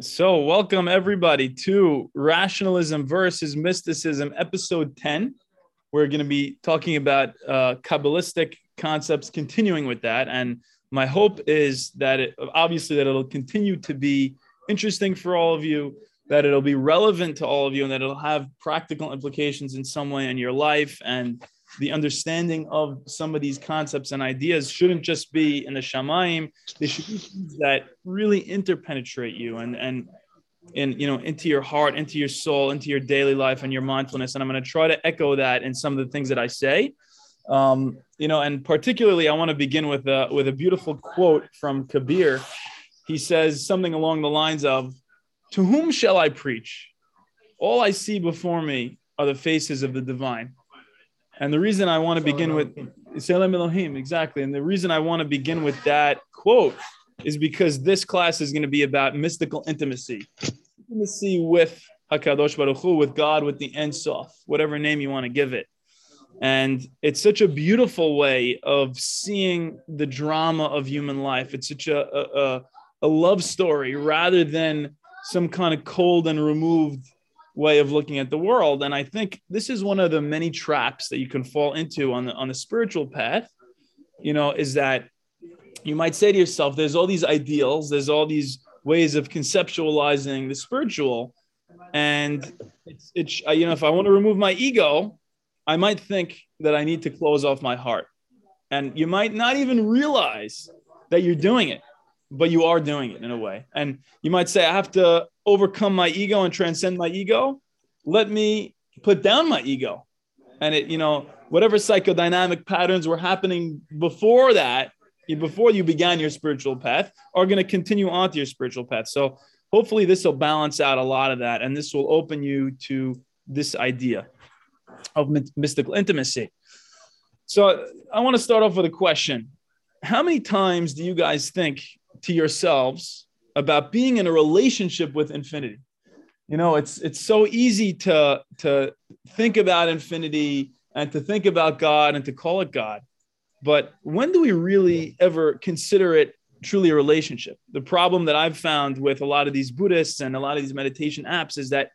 So, welcome everybody to Rationalism versus Mysticism, episode 10. We're going to be talking about uh, Kabbalistic concepts, continuing with that. And my hope is that it, obviously that it'll continue to be interesting for all of you, that it'll be relevant to all of you, and that it'll have practical implications in some way in your life. And the understanding of some of these concepts and ideas shouldn't just be in the shamaim; they should be things that really interpenetrate you and and in you know into your heart, into your soul, into your daily life and your mindfulness. And I'm going to try to echo that in some of the things that I say. Um, you know, and particularly, I want to begin with a with a beautiful quote from Kabir. He says something along the lines of, "To whom shall I preach? All I see before me are the faces of the divine." And the reason I want to begin with Tzelem Elohim, exactly. And the reason I want to begin with that quote is because this class is going to be about mystical intimacy, intimacy with Hakadosh Baruch Hu, with God, with the Ein Sof, whatever name you want to give it. And it's such a beautiful way of seeing the drama of human life. It's such a, a, a love story rather than some kind of cold and removed way of looking at the world. And I think this is one of the many traps that you can fall into on the on the spiritual path. You know, is that you might say to yourself, there's all these ideals, there's all these ways of conceptualizing the spiritual. And it's, it's you know, if I want to remove my ego, I might think that I need to close off my heart. And you might not even realize that you're doing it, but you are doing it in a way. And you might say, I have to overcome my ego and transcend my ego. Let me put down my ego. And it, you know, whatever psychodynamic patterns were happening before that, before you began your spiritual path, are going to continue on to your spiritual path. So hopefully this will balance out a lot of that. And this will open you to this idea of mystical intimacy. So I want to start off with a question. How many times do you guys think to yourselves about being in a relationship with infinity. You know, it's it's so easy to to think about infinity and to think about God and to call it God. But when do we really ever consider it truly a relationship? The problem that I've found with a lot of these Buddhists and a lot of these meditation apps is that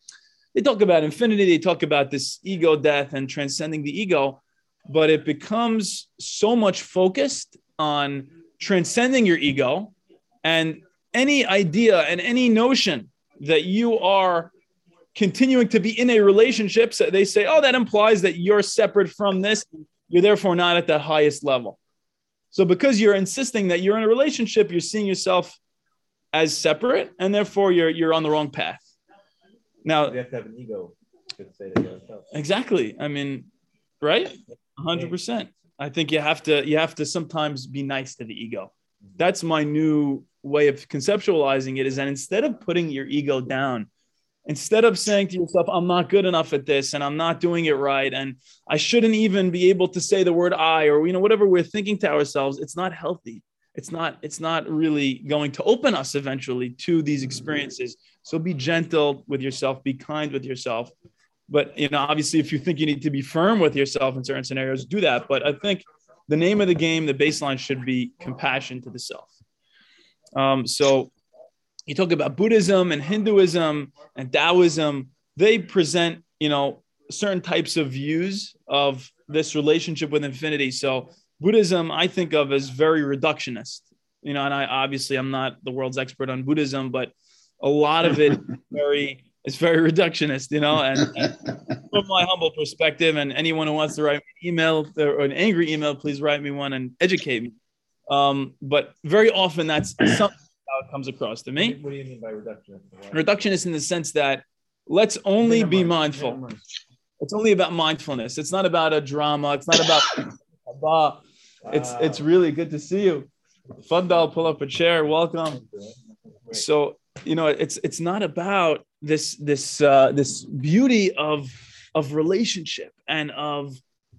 they talk about infinity, they talk about this ego death and transcending the ego, but it becomes so much focused on transcending your ego and any idea and any notion that you are continuing to be in a relationship, so they say, oh, that implies that you're separate from this. You're therefore not at the highest level. So, because you're insisting that you're in a relationship, you're seeing yourself as separate, and therefore you're you're on the wrong path. Now, you have to have an ego to say that yourself. Exactly. I mean, right? 100. percent I think you have to you have to sometimes be nice to the ego. Mm-hmm. That's my new way of conceptualizing it is that instead of putting your ego down, instead of saying to yourself, I'm not good enough at this and I'm not doing it right, and I shouldn't even be able to say the word I or you know, whatever we're thinking to ourselves, it's not healthy. It's not, it's not really going to open us eventually to these experiences. So be gentle with yourself, be kind with yourself. But you know, obviously, if you think you need to be firm with yourself in certain scenarios, do that. But I think the name of the game, the baseline should be compassion to the self. Um, so you talk about Buddhism and Hinduism and Taoism, they present, you know, certain types of views of this relationship with infinity. So Buddhism, I think of as very reductionist, you know, and I obviously I'm not the world's expert on Buddhism, but a lot of it very it's very reductionist, you know, and, and, from my humble perspective, and anyone who wants to write me an email or an angry email, please write me one and educate me. Um, but very often that's something how it comes across to me. What do you mean by reductionist? Reductionist in the sense that let's only be mindful. It's only about mindfulness. It's not about a drama. It's not about It's it's really good to see you. Fundal, pull up a chair. Welcome. So you know, it's it's not about this this uh, this beauty of of relationship and of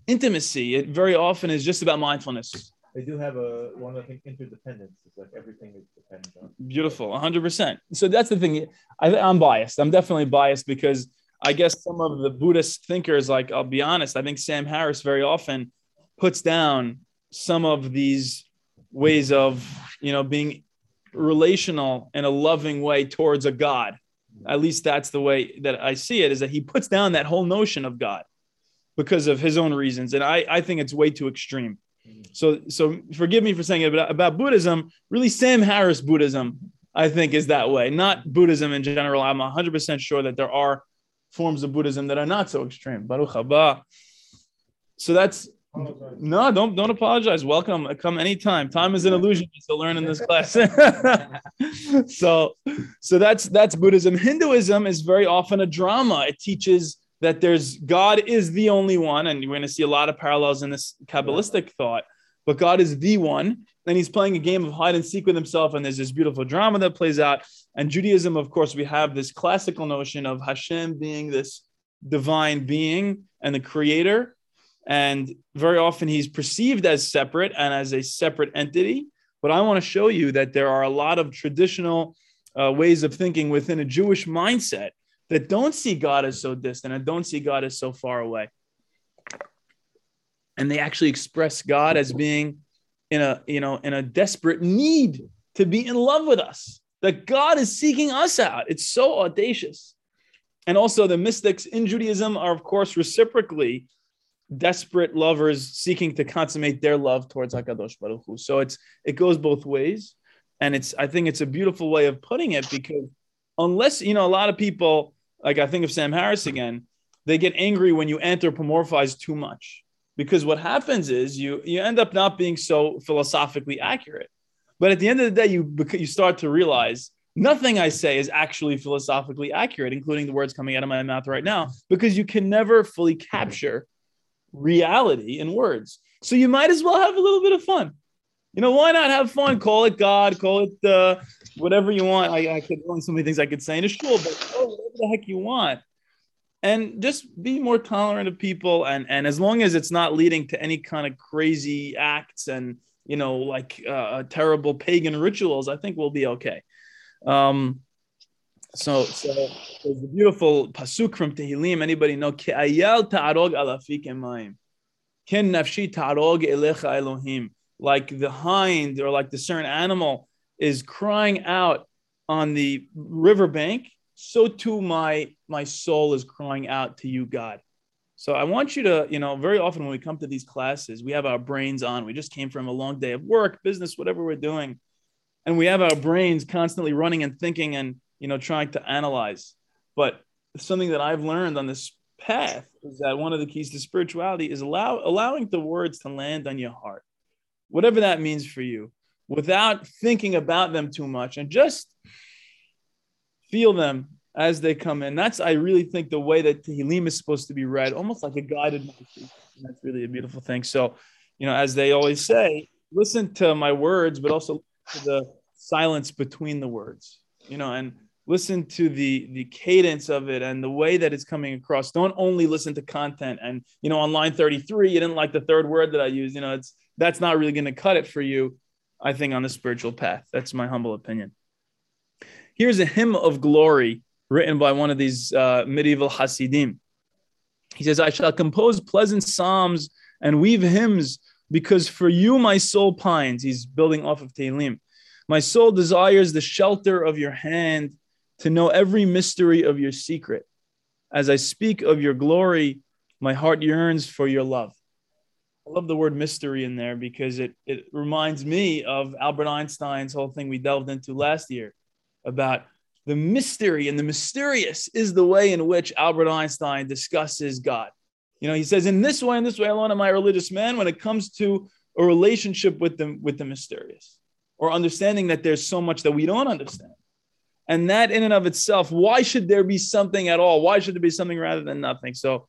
intimacy. It very often is just about mindfulness they do have a one of the interdependence. It's like everything is dependent on. Beautiful, hundred percent. So that's the thing. I, I'm biased. I'm definitely biased because I guess some of the Buddhist thinkers, like I'll be honest, I think Sam Harris very often puts down some of these ways of you know being relational in a loving way towards a God. At least that's the way that I see it, is that he puts down that whole notion of God because of his own reasons. And I, I think it's way too extreme. So, so forgive me for saying it, but about Buddhism, really Sam Harris Buddhism, I think is that way, not Buddhism in general. I'm 100% sure that there are forms of Buddhism that are not so extreme. Baruch haba. So that's no, don't don't apologize. Welcome. Come anytime. Time is an illusion to learn in this class. so so that's that's Buddhism. Hinduism is very often a drama. It teaches that there's God is the only one, and we're going to see a lot of parallels in this Kabbalistic thought. But God is the one, and He's playing a game of hide and seek with Himself, and there's this beautiful drama that plays out. And Judaism, of course, we have this classical notion of Hashem being this divine being and the creator and very often he's perceived as separate and as a separate entity. But I want to show you that there are a lot of traditional uh, ways of thinking within a Jewish mindset that don't see God as so distant and don't see God as so far away. And they actually express God as being in a, you know, in a desperate need to be in love with us. That God is seeking us out. It's so audacious. And also the mystics in Judaism are, of course, reciprocally desperate lovers seeking to consummate their love towards Hakadosh Baruch Hu. So it's it goes both ways, and it's I think it's a beautiful way of putting it because unless you know a lot of people like I think of Sam Harris again, they get angry when you anthropomorphize too much because what happens is you you end up not being so philosophically accurate. But at the end of the day, you you start to realize nothing I say is actually philosophically accurate, including the words coming out of my mouth right now, because you can never fully capture reality in words. So you might as well have a little bit of fun. You know, why not have fun? Call it God, call it uh, whatever you want. I, I could only so many things I could say in a shul, but oh, the heck you want. And just be more tolerant of people. And, and as long as it's not leading to any kind of crazy acts and, you know, like uh, terrible pagan rituals, I think we'll be okay. Um, so, so there's a beautiful pasuk from Tehillim. Anybody know? Ta'arog. Like the hind or like the certain animal is crying out on the riverbank, so too my my soul is crying out to you, God. So I want you to, you know, very often when we come to these classes, we have our brains on. We just came from a long day of work, business, whatever we're doing, and we have our brains constantly running and thinking and you know, trying to analyze. But something that I've learned on this path is that one of the keys to spirituality is allow allowing the words to land on your heart, whatever that means for you, without thinking about them too much and just feel them as they come in. That's I really think the way that Tehillim is supposed to be read, almost like a guided meditation. That's really a beautiful thing. So, you know, as they always say, listen to my words, but also to the silence between the words. You know, and listen to the the cadence of it and the way that it's coming across don't only listen to content and you know on line 33 you didn't like the third word that i used you know it's that's not really going to cut it for you i think on the spiritual path that's my humble opinion here's a hymn of glory written by one of these uh, medieval hasidim he says i shall compose pleasant psalms and weave hymns because for you my soul pines he's building off of Tehillim. my soul desires the shelter of your hand to know every mystery of your secret. As I speak of your glory, my heart yearns for your love. I love the word mystery in there because it, it reminds me of Albert Einstein's whole thing we delved into last year about the mystery and the mysterious is the way in which Albert Einstein discusses God. You know, he says, in this way, in this way alone am I a religious man when it comes to a relationship with the, with the mysterious or understanding that there's so much that we don't understand. And that in and of itself, why should there be something at all? Why should there be something rather than nothing? So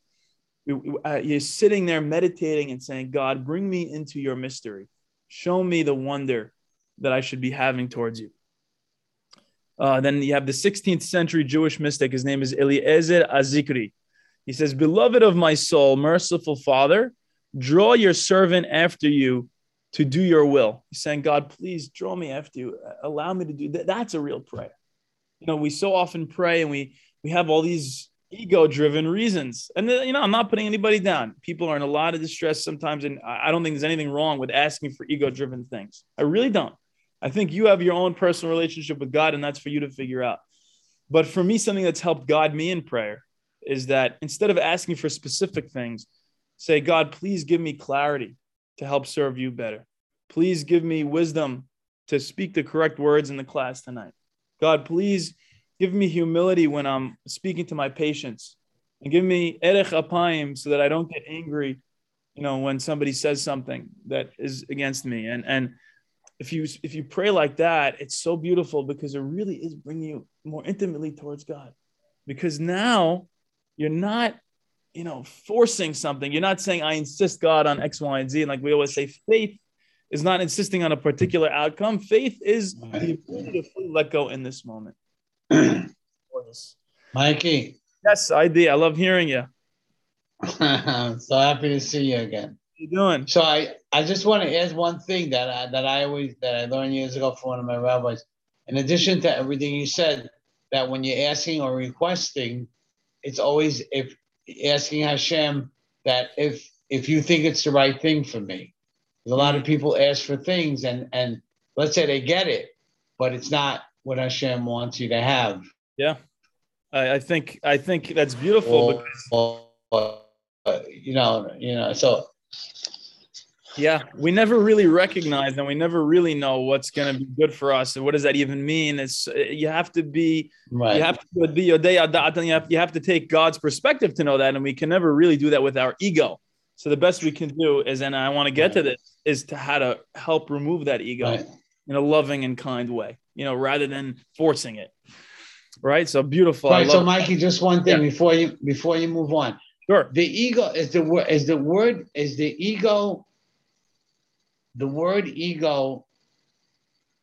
uh, you're sitting there meditating and saying, God, bring me into your mystery. Show me the wonder that I should be having towards you. Uh, then you have the 16th century Jewish mystic. His name is Eliezer Azikri. He says, Beloved of my soul, merciful Father, draw your servant after you to do your will. He's saying, God, please draw me after you. Allow me to do that. That's a real prayer you know, we so often pray and we we have all these ego driven reasons. And you know, I'm not putting anybody down. People are in a lot of distress sometimes, and I don't think there's anything wrong with asking for ego driven things. I really don't. I think you have your own personal relationship with God, and that's for you to figure out. But for me, something that's helped guide me in prayer is that instead of asking for specific things, say, God, please give me clarity to help serve you better. Please give me wisdom to speak the correct words in the class tonight. God, please give me humility when I'm speaking to my patients and give me erech apayim so that I don't get angry, you know, when somebody says something that is against me. And, and, if you if you pray like that, it's so beautiful because it really is bringing you more intimately towards God. Because now you're not, you know, forcing something. You're not saying, I insist God on X, Y, and Z. And like we always say, faith is not insisting on a particular outcome. Faith is the ability to fully let go in this moment. Mikey. Yes, I do. I love hearing you. I'm so happy to see you again. You doing? So I, I just want to add one thing that I, that I always that I learned years ago from one of my rabbis. In addition to everything you said, that when you're asking or requesting, it's always if asking Hashem that if if you think it's the right thing for me. A lot of people ask for things and and let's say they get it, but it's not what Hashem wants you to have. Yeah, I, I think I think that's beautiful. Or, or, uh, you know, you know, so yeah, we never really recognize and we never really know what's going to be good for us. And what does that even mean? It's uh, you have to be right. you have to be your day. You have you have to take God's perspective to know that, and we can never really do that with our ego. So the best we can do is, and I want to get to this, is to how to help remove that ego Right. in a loving and kind way. You know, rather than forcing it. Right. So beautiful. Right. So Mikey, just one thing Yeah. before you before you move on. Sure. The ego is the word is the word is the ego. The word ego.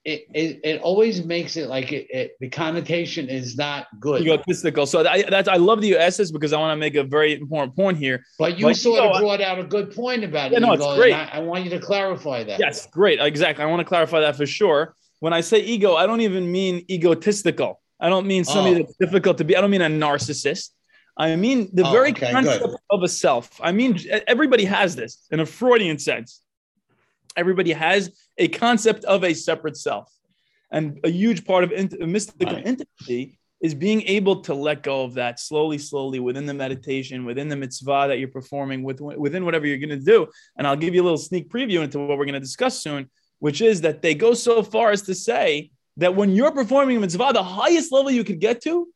It, it, it always makes it like it, it the connotation is not good. Egotistical. So I, that's I love that you asked this because I want to make a very important point here. But you Like, sort ego, of brought out a good point about Yeah, no, it's ego. and great. I, I want you to clarify that. Yes, great. Exactly. I want to clarify that for sure. When I say ego, I don't even mean egotistical. I don't mean somebody Oh. that's difficult to be. I don't mean a narcissist. I mean the Oh, very okay, concept good. of a self. I mean, everybody has this in a Freudian sense. Everybody has a concept of a separate self. And a huge part of int- mystical Right. intimacy is being able to let go of that slowly, slowly within the meditation, within the mitzvah that you're performing, with, within whatever you're going to do. And I'll give you a little sneak preview into what we're going to discuss soon, which is that they go so far as to say that when you're performing a mitzvah, the highest level you could get to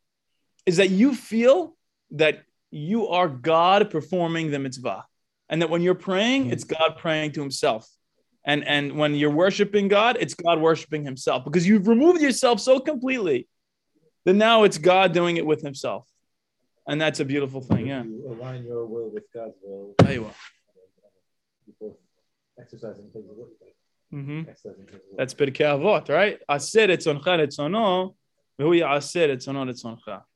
is that you feel that you are God performing the mitzvah. And that when you're praying, it's God praying to himself. And, and when you're worshiping God, it's God worshiping himself because you've removed yourself so completely that now it's God doing it with himself. And that's a beautiful thing. Yeah. You align your will with God's will. There you are. Before exercising His will. Mhm. Exercising His will. That's Pirkei Avot, right? Etzono, v'hu ya'aser etzono etzoncha,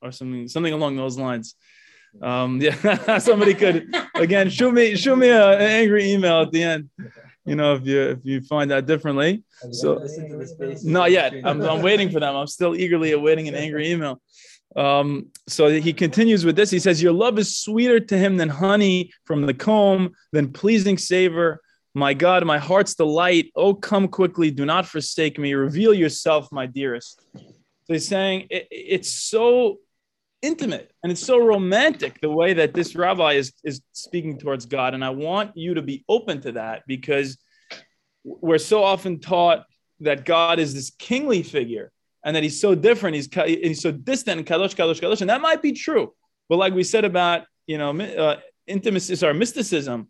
or something, something along those lines. Um, yeah, somebody could again shoot me shoot me a, an angry email at the end. You know, if you if you find that differently. So- Not yet. I'm, I'm waiting for them. I'm still eagerly awaiting an angry email. Um, so he continues with this. He says, Your love is sweeter to him than honey from the comb, than pleasing savor. My God, my heart's delight. Oh, come quickly. Do not forsake me. Reveal yourself, my dearest. He's saying it, it's so intimate and it's so romantic the way that this rabbi is, is speaking towards God. And I want you to be open to that because we're so often taught that God is this kingly figure and that he's so different. He's, he's so distant kadosh, kadosh, kadosh. And that might be true. But like we said about, you know, uh, intimacy, sorry, mysticism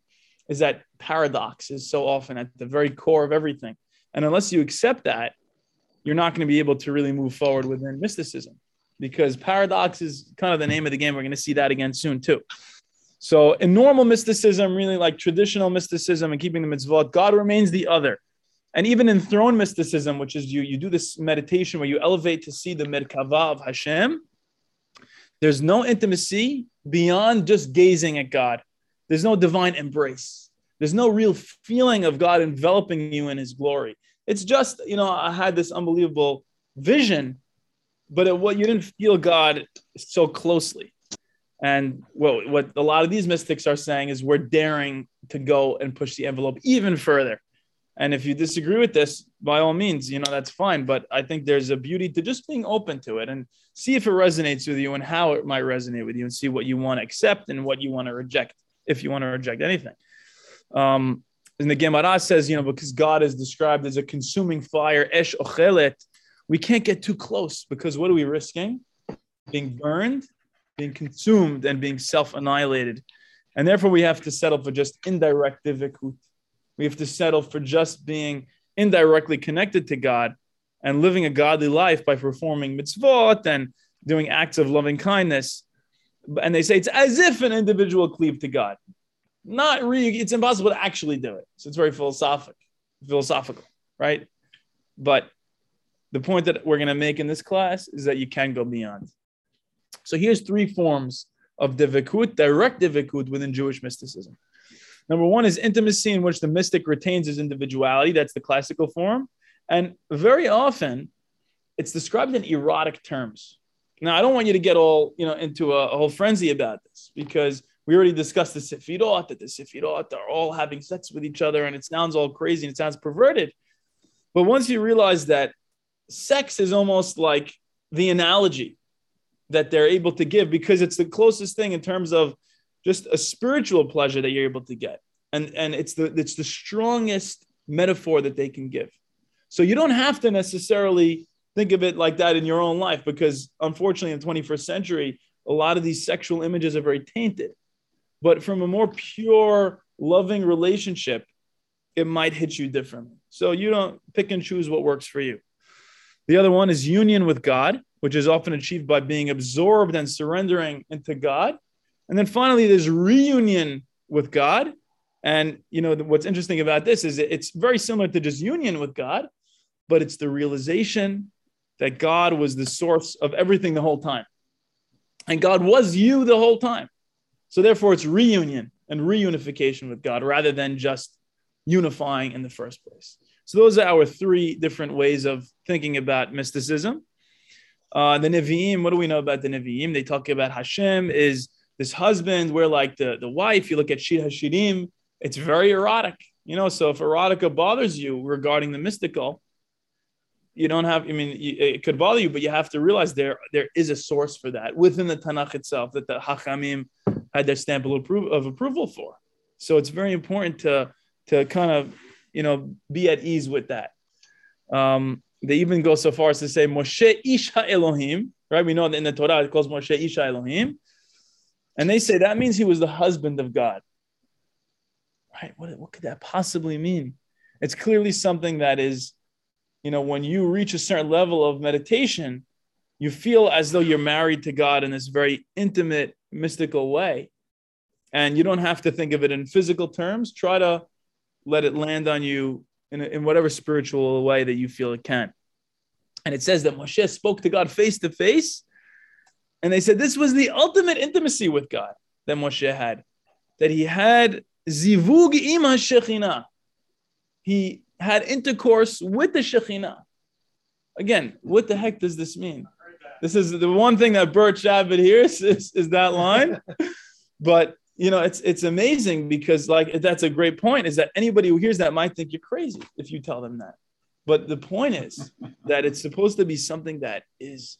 is that paradox is so often at the very core of everything. And unless you accept that, you're not going to be able to really move forward within mysticism because paradox is kind of the name of the game. We're going to see that again soon too. So in normal mysticism, really like traditional mysticism and keeping the mitzvot, God remains the other. And even in throne mysticism, which is you, you do this meditation where you elevate to see the Merkava of Hashem, there's no intimacy beyond just gazing at God. There's no divine embrace. There's no real feeling of God enveloping you in his glory. It's just, you know, I had this unbelievable vision, but it, what you didn't feel God so closely. And well, what a lot of these mystics are saying is we're daring to go and push the envelope even further And if you disagree with this, by all means, you know, that's fine. But I think there's a beauty to just being open to it and see if it resonates with you and how it might resonate with you and see what you want to accept and what you want to reject, if you want to reject anything. Um, and the Gemara says, you know, because God is described as a consuming fire, esh ochelet, we can't get too close because what are we risking? Being burned, being consumed, and being self annihilated. And therefore, we have to settle for just indirect divikut. We have to settle for just being indirectly connected to God and living a godly life by performing mitzvot and doing acts of loving kindness. And they say it's as if an individual cleaved to God. Not really, it's impossible to actually do it. So it's very philosophic, philosophical, right? But the point that we're going to make in this class is that you can go beyond. So here's three forms of divikut, direct divikut within Jewish mysticism. Number one is intimacy, in which the mystic retains his individuality. That's the classical form. And very often it's described in erotic terms. Now, I don't want you to get all you know into a, a whole frenzy about this because we already discussed the sefirot, that the sefirot are all having sex with each other and it sounds all crazy and it sounds perverted. But once you realize that sex is almost like the analogy that they're able to give because it's the closest thing in terms of just a spiritual pleasure that you're able to get. And, and it's the it's the strongest metaphor that they can give. So you don't have to necessarily think of it like that in your own life because unfortunately in the 21st century, a lot of these sexual images are very tainted. But from a more pure, loving relationship, it might hit you differently. So you don't pick and choose what works for you. The other one is union with God, which is often achieved by being absorbed and surrendering into God. And then finally, there's reunion with God. And you know what's interesting about this is it's very similar to just union with God, but it's the realization that God was the source of everything the whole time, and God was you the whole time. So therefore, it's reunion and reunification with God rather than just unifying in the first place. So those are our three different ways of thinking about mysticism. Uh, the Nevi'im, what do we know about the Nevi'im? They talk about Hashem is this husband, where like the, the wife, you look at Shir Hashirim, it's very erotic. You know, so if erotica bothers you regarding the mystical, you don't have, I mean, it could bother you, but you have to realize there there is a source for that within the Tanakh itself that the Hachamim had their stamp of approval for. So it's very important to to kind of, you know, be at ease with that. Um, they even go so far as to say Moshe Isha Elohim, right? We know that in the Torah it calls Moshe Isha Elohim. And they say that means he was the husband of God. Right? What, what could that possibly mean? It's clearly something that is, you know, when you reach a certain level of meditation, you feel as though you're married to God in this very intimate, mystical way. And you don't have to think of it in physical terms. Try to let it land on you in, in whatever spiritual way that you feel it can. And it says that Moshe spoke to God face to face and they said this was the ultimate intimacy with God that Moshe had, that he had zivug ima shechina. He had intercourse with the shechina. Again, what the heck does this mean? This is the one thing that Bert Shabbat hears is, is that line. but you know, it's it's amazing because like that's a great point. Is that anybody who hears that might think you're crazy if you tell them that. But the point is that it's supposed to be something that is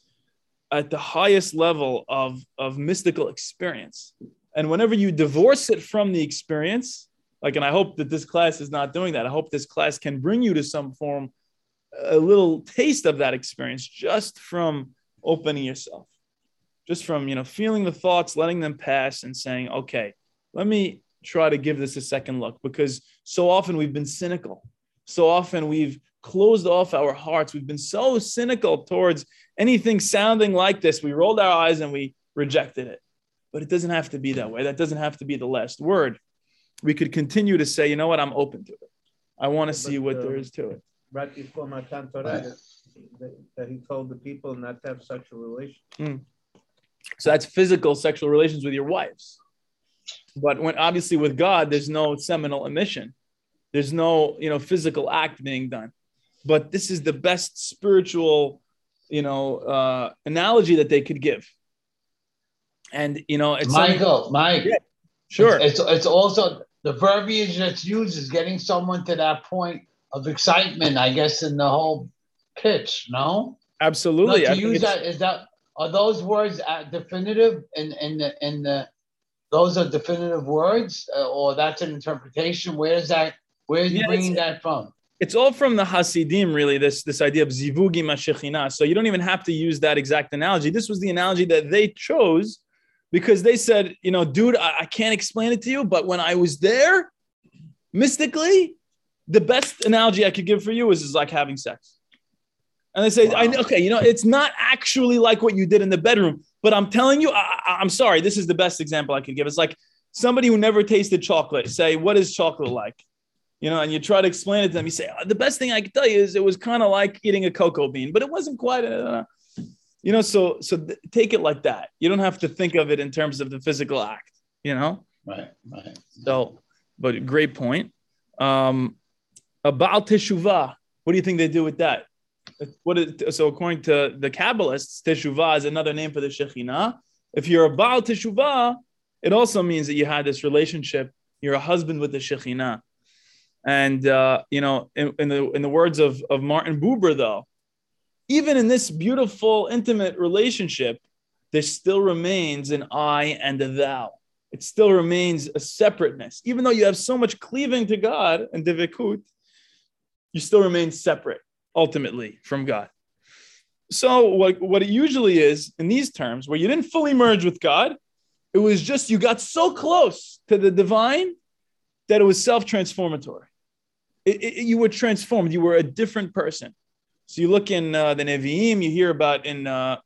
at the highest level of, of mystical experience. And whenever you divorce it from the experience, like, and I hope that this class is not doing that. I hope this class can bring you to some form, a little taste of that experience just from opening yourself, just from, you know, feeling the thoughts, letting them pass and saying, okay, let me try to give this a second look because so often we've been cynical. So often we've closed off our hearts. We've been so cynical towards anything sounding like this. We rolled our eyes and we rejected it. But it doesn't have to be that way. That doesn't have to be the last word. We could continue to say, you know what, I'm open to it. I want to see what uh, there is to it. Right before Matan Torah, that, that, he told the people not to have sexual relations. Mm. So that's physical sexual relations with your wives. But when obviously with God, there's no seminal emission. There's no, you know, physical act being done but this is the best spiritual, you know, uh, analogy that they could give. And you know, it's Michael, Mike. sure. It's, it's, it's also the verbiage that's used is getting someone to that point of excitement, I guess, in the whole pitch. No, Absolutely. I to use that is that are those words definitive in in the in the those are definitive words uh, or that's an interpretation. Where is that? Where are you Yeah, bringing that from? it's all from the Hasidim, really. This this idea of zivug ima shechina. So you don't even have to use that exact analogy. This was the analogy that they chose because they said, you know, dude, I, I can't explain it to you, but when I was there, mystically, the best analogy I could give for you is, is like having sex. And they say, I, okay, you know, it's not actually like what you did in the bedroom, but I'm telling you, I, I'm sorry, this is the best example I could give. It's like somebody who never tasted chocolate. Say, what is chocolate like? you know, and you try to explain it to them. You say, "Oh, the best thing I can tell you is it was kind of like eating a cocoa bean, but it wasn't quite, uh, you know, so, so th- take it like that. You don't have to think of it in terms of the physical act, you know? Right, right. So, but great point. Um, about teshuvah, what do you think they do with that? So according to the Kabbalists, teshuvah is another name for the Shekhinah. If you're a Baal teshuvah, it also means that you had this relationship. You're a husband with the Shekhinah. And uh, you know, in, in the in the words of, of Martin Buber, though, even in this beautiful, intimate relationship, there still remains an I and a thou. It still remains a separateness. Even though you have so much cleaving to God and devikut, you still remain separate ultimately from God. So what, what it usually is in these terms, where you didn't fully merge with God, it was just you got so close to the divine that it was self-transformatory. It- it- you were transformed. You were a different person. So you look in uh, the Nevi'im, you hear about in uh,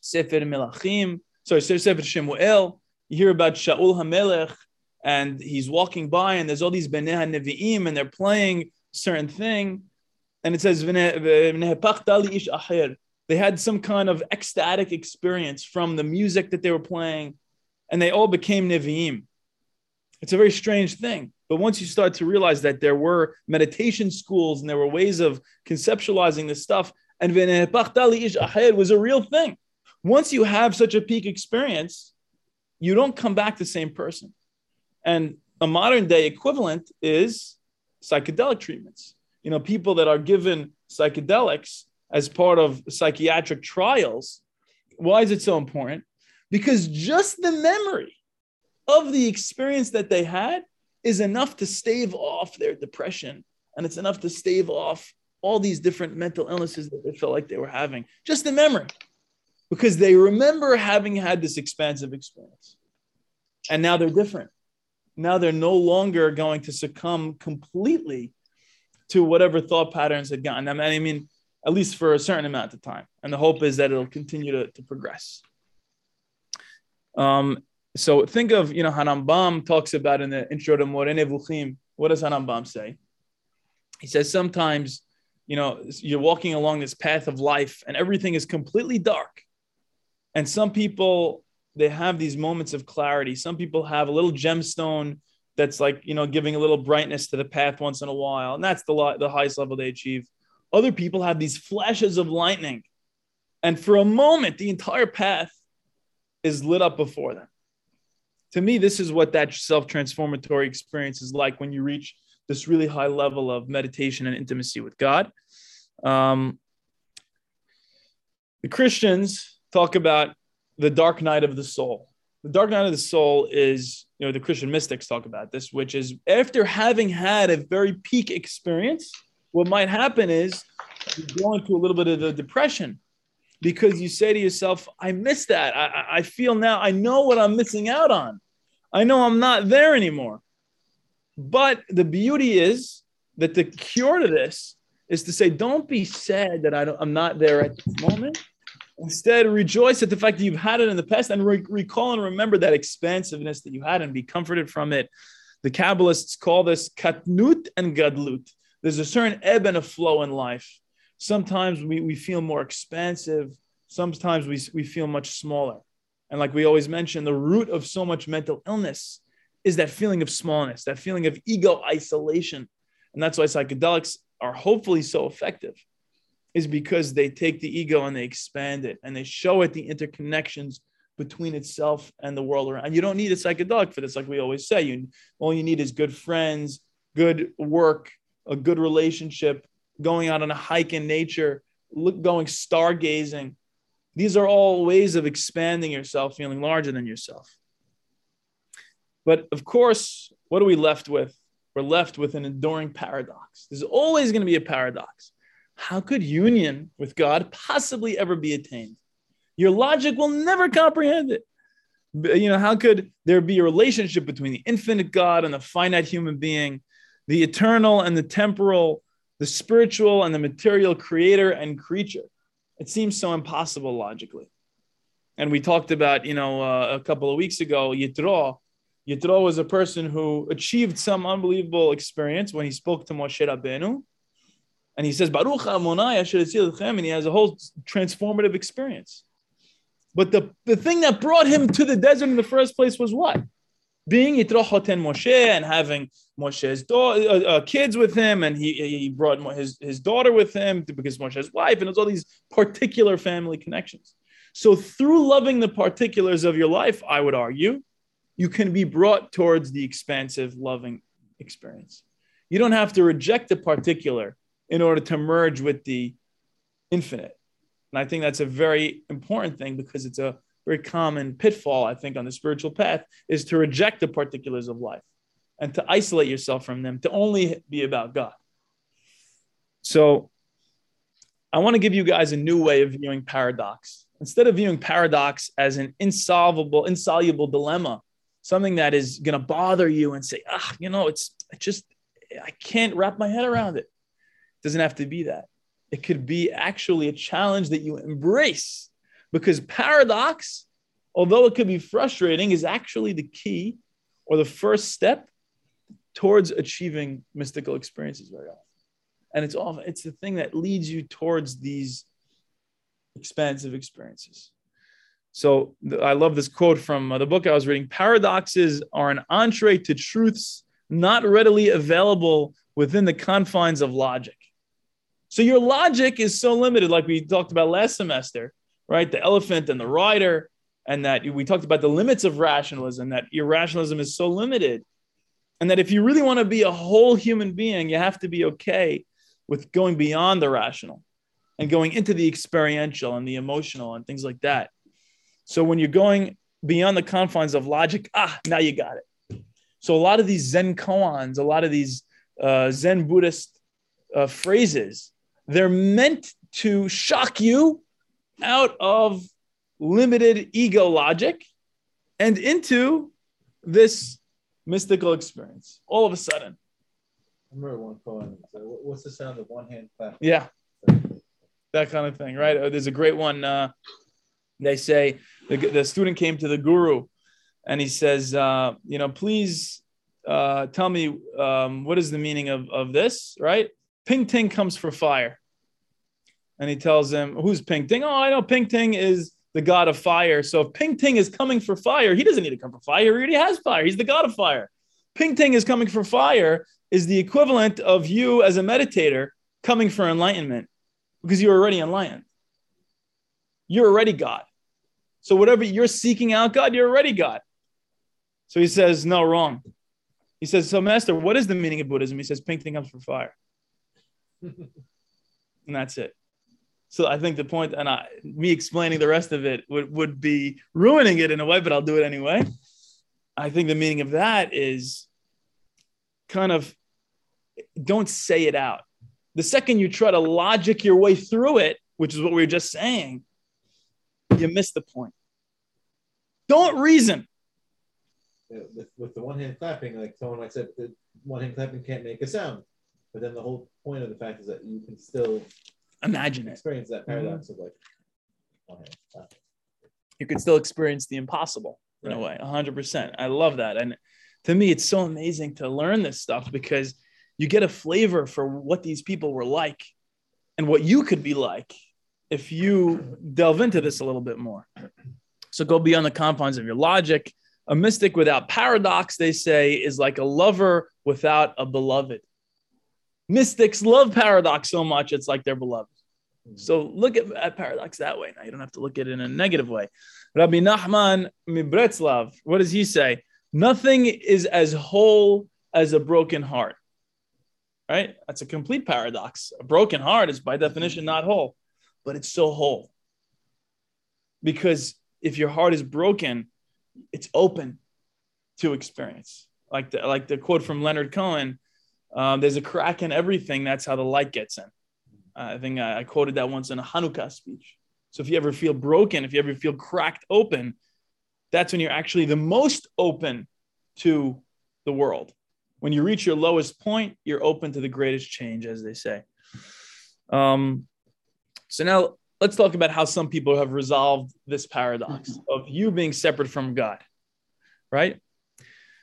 Sefer Melachim, sorry, Sefer Shemuel, you hear about Shaul HaMelech, and he's walking by, and there's all these Bnei HaNevi'im, and they're playing certain thing, and it says, they had some kind of ecstatic experience from the music that they were playing, and they all became Nevi'im. It's a very strange thing. But once you start to realize that there were meditation schools and there were ways of conceptualizing this stuff, and was a real thing. Once you have such a peak experience, you don't come back the same person. And a modern day equivalent is psychedelic treatments. You know, people that are given psychedelics as part of psychiatric trials. Why is it so important? Because just the memory of the experience that they had is enough to stave off their depression. And it's enough to stave off all these different mental illnesses that they felt like they were having. Just the memory, because they remember having had this expansive experience. And now they're different. Now they're no longer going to succumb completely to whatever thought patterns had gotten them. And I mean, at least for a certain amount of time. And the hope is that it'll continue to, to progress. Um, so think of, you know, HaRambam talks about in the intro to Moreh Nevuchim. What does HaRambam say? He says sometimes, you know, you're walking along this path of life and everything is completely dark. And some people, they have these moments of clarity. Some people have a little gemstone that's like, you know, giving a little brightness to the path once in a while. And that's the, li- the highest level they achieve. Other people have these flashes of lightning. And for a moment, the entire path is lit up before them. To me, this is what that self transformatory experience is like when you reach this really high level of meditation and intimacy with God. Um, the Christians talk about the dark night of the soul. The dark night of the soul is, you know, the Christian mystics talk about this, which is after having had a very peak experience, what might happen is you go into a little bit of the depression because you say to yourself, I miss that. I, I- feel now, I know what I'm missing out on. I know I'm not there anymore. But the beauty is that the cure to this is to say, don't be sad that I I'm not there at this moment. Instead, rejoice at the fact that you've had it in the past and re- recall and remember that expansiveness that you had and be comforted from it. The Kabbalists call this katnut and gadlut. There's a certain ebb and a flow in life. Sometimes we, we feel more expansive, sometimes we, we feel much smaller. And like we always mention, the root of so much mental illness is that feeling of smallness, that feeling of ego isolation. And that's why psychedelics are hopefully so effective, is because they take the ego and they expand it and they show it the interconnections between itself and the world around. And you don't need a psychedelic for this, like we always say. You all you need is good friends, good work, a good relationship, going out on a hike in nature, look, going stargazing. These are all ways of expanding yourself, feeling larger than yourself. But of course, what are we left with? We're left with an enduring paradox. There's always going to be a paradox. How could union with God possibly ever be attained? Your logic will never comprehend it. You know, how could there be a relationship between the infinite God and the finite human being, the eternal and the temporal, the spiritual and the material creator and creature? It seems so impossible logically. And we talked about, you know, uh, a couple of weeks ago, Yitro, Yitro was a person who achieved some unbelievable experience when he spoke to Moshe Rabbeinu. And he says, Baruch Adonai, and he has a whole transformative experience. But the, the thing that brought him to the desert in the first place was what? Being Yitro Hoten Moshe and having Moshe's uh, uh, kids with him, and he, he brought his, his daughter with him because Moshe's wife, and it's all these particular family connections. So, through loving the particulars of your life, I would argue, you can be brought towards the expansive, loving experience. You don't have to reject the particular in order to merge with the infinite. And I think that's a very important thing because it's a very common pitfall, I think, on the spiritual path is to reject the particulars of life and to isolate yourself from them, to only be about God. So I want to give you guys a new way of viewing paradox. Instead of viewing paradox as an insolvable, insoluble dilemma, something that is going to bother you and say, ah, you know, it's I just, I can't wrap my head around it. Doesn't have to be that. It could be actually a challenge that you embrace because paradox, although it could be frustrating, is actually the key or the first step towards achieving mystical experiences very often. And it's often it's the thing that leads you towards these expansive experiences. So I love this quote from uh, the book I was reading Paradoxes are an entree to truths not readily available within the confines of logic. So your logic is so limited, like we talked about last semester, right? The elephant and the rider, and that we talked about the limits of rationalism, that your rationalism is so limited. And that if you really want to be a whole human being, you have to be okay with going beyond the rational and going into the experiential and the emotional and things like that. So when you're going beyond the confines of logic, ah, now you got it. So a lot of these Zen koans, a lot of these uh, Zen Buddhist uh, phrases, they're meant to shock you out of limited ego logic and into this mystical experience all of a sudden. I remember one koan. What's the sound of one hand clap? Yeah, that kind of thing, right? Uh, there's a great one. Uh, they say the, the student came to the guru and he says, uh, you know, please uh, tell me um, what is the meaning of, of this, right? Ping Ting comes for fire. And he tells him, who's Ping Ting? Oh, I know Ping Ting is the god of fire. So if Ping Ting is coming for fire, he doesn't need to come for fire. He already has fire. He's the god of fire. Ping Ting is coming for fire is the equivalent of you as a meditator coming for enlightenment because you're already enlightened. You're already God. So whatever you're seeking out God, you're already God. So he says, no, wrong. He says, so master, what is the meaning of Buddhism? He says, Ping Ting comes for fire. and that's it. So I think the point, and I, me explaining the rest of it would, would be ruining it in a way, but I'll do it anyway. I think the meaning of that is kind of don't say it out. The second you try to logic your way through it, which is what we were just saying, you miss the point. Don't reason. with, with the one hand clapping, like someone like said, the one hand clapping can't make a sound. But then the whole point of the fact is that you can still imagine it. Experience that paradox mm-hmm. of like hand. You can still experience the impossible in right. a way, 100%. I love that. And to me, it's so amazing to learn this stuff because you get a flavor for what these people were like and what you could be like if you delve into this a little bit more. So go beyond the confines of your logic. A mystic without paradox, they say, is like a lover without a beloved. Mystics love paradox so much, it's like they're beloved. Hmm. So look at, at paradox that way. Now you don't have to look at it in a negative way. Rabbi Nachman Mibretzlav, what does he say? Nothing is as whole as a broken heart. right? That's a complete paradox. A broken heart is by definition not whole, but it's so whole. Because if your heart is broken, it's open to experience. Like the, like the quote from Leonard Cohen um, there's a crack in everything. That's how the light gets in. Uh, I think I, I quoted that once in a Hanukkah speech. So if you ever feel broken, if you ever feel cracked open, that's when you're actually the most open to the world. When you reach your lowest point, you're open to the greatest change, as they say. Um, so now let's talk about how some people have resolved this paradox of you being separate from God, right?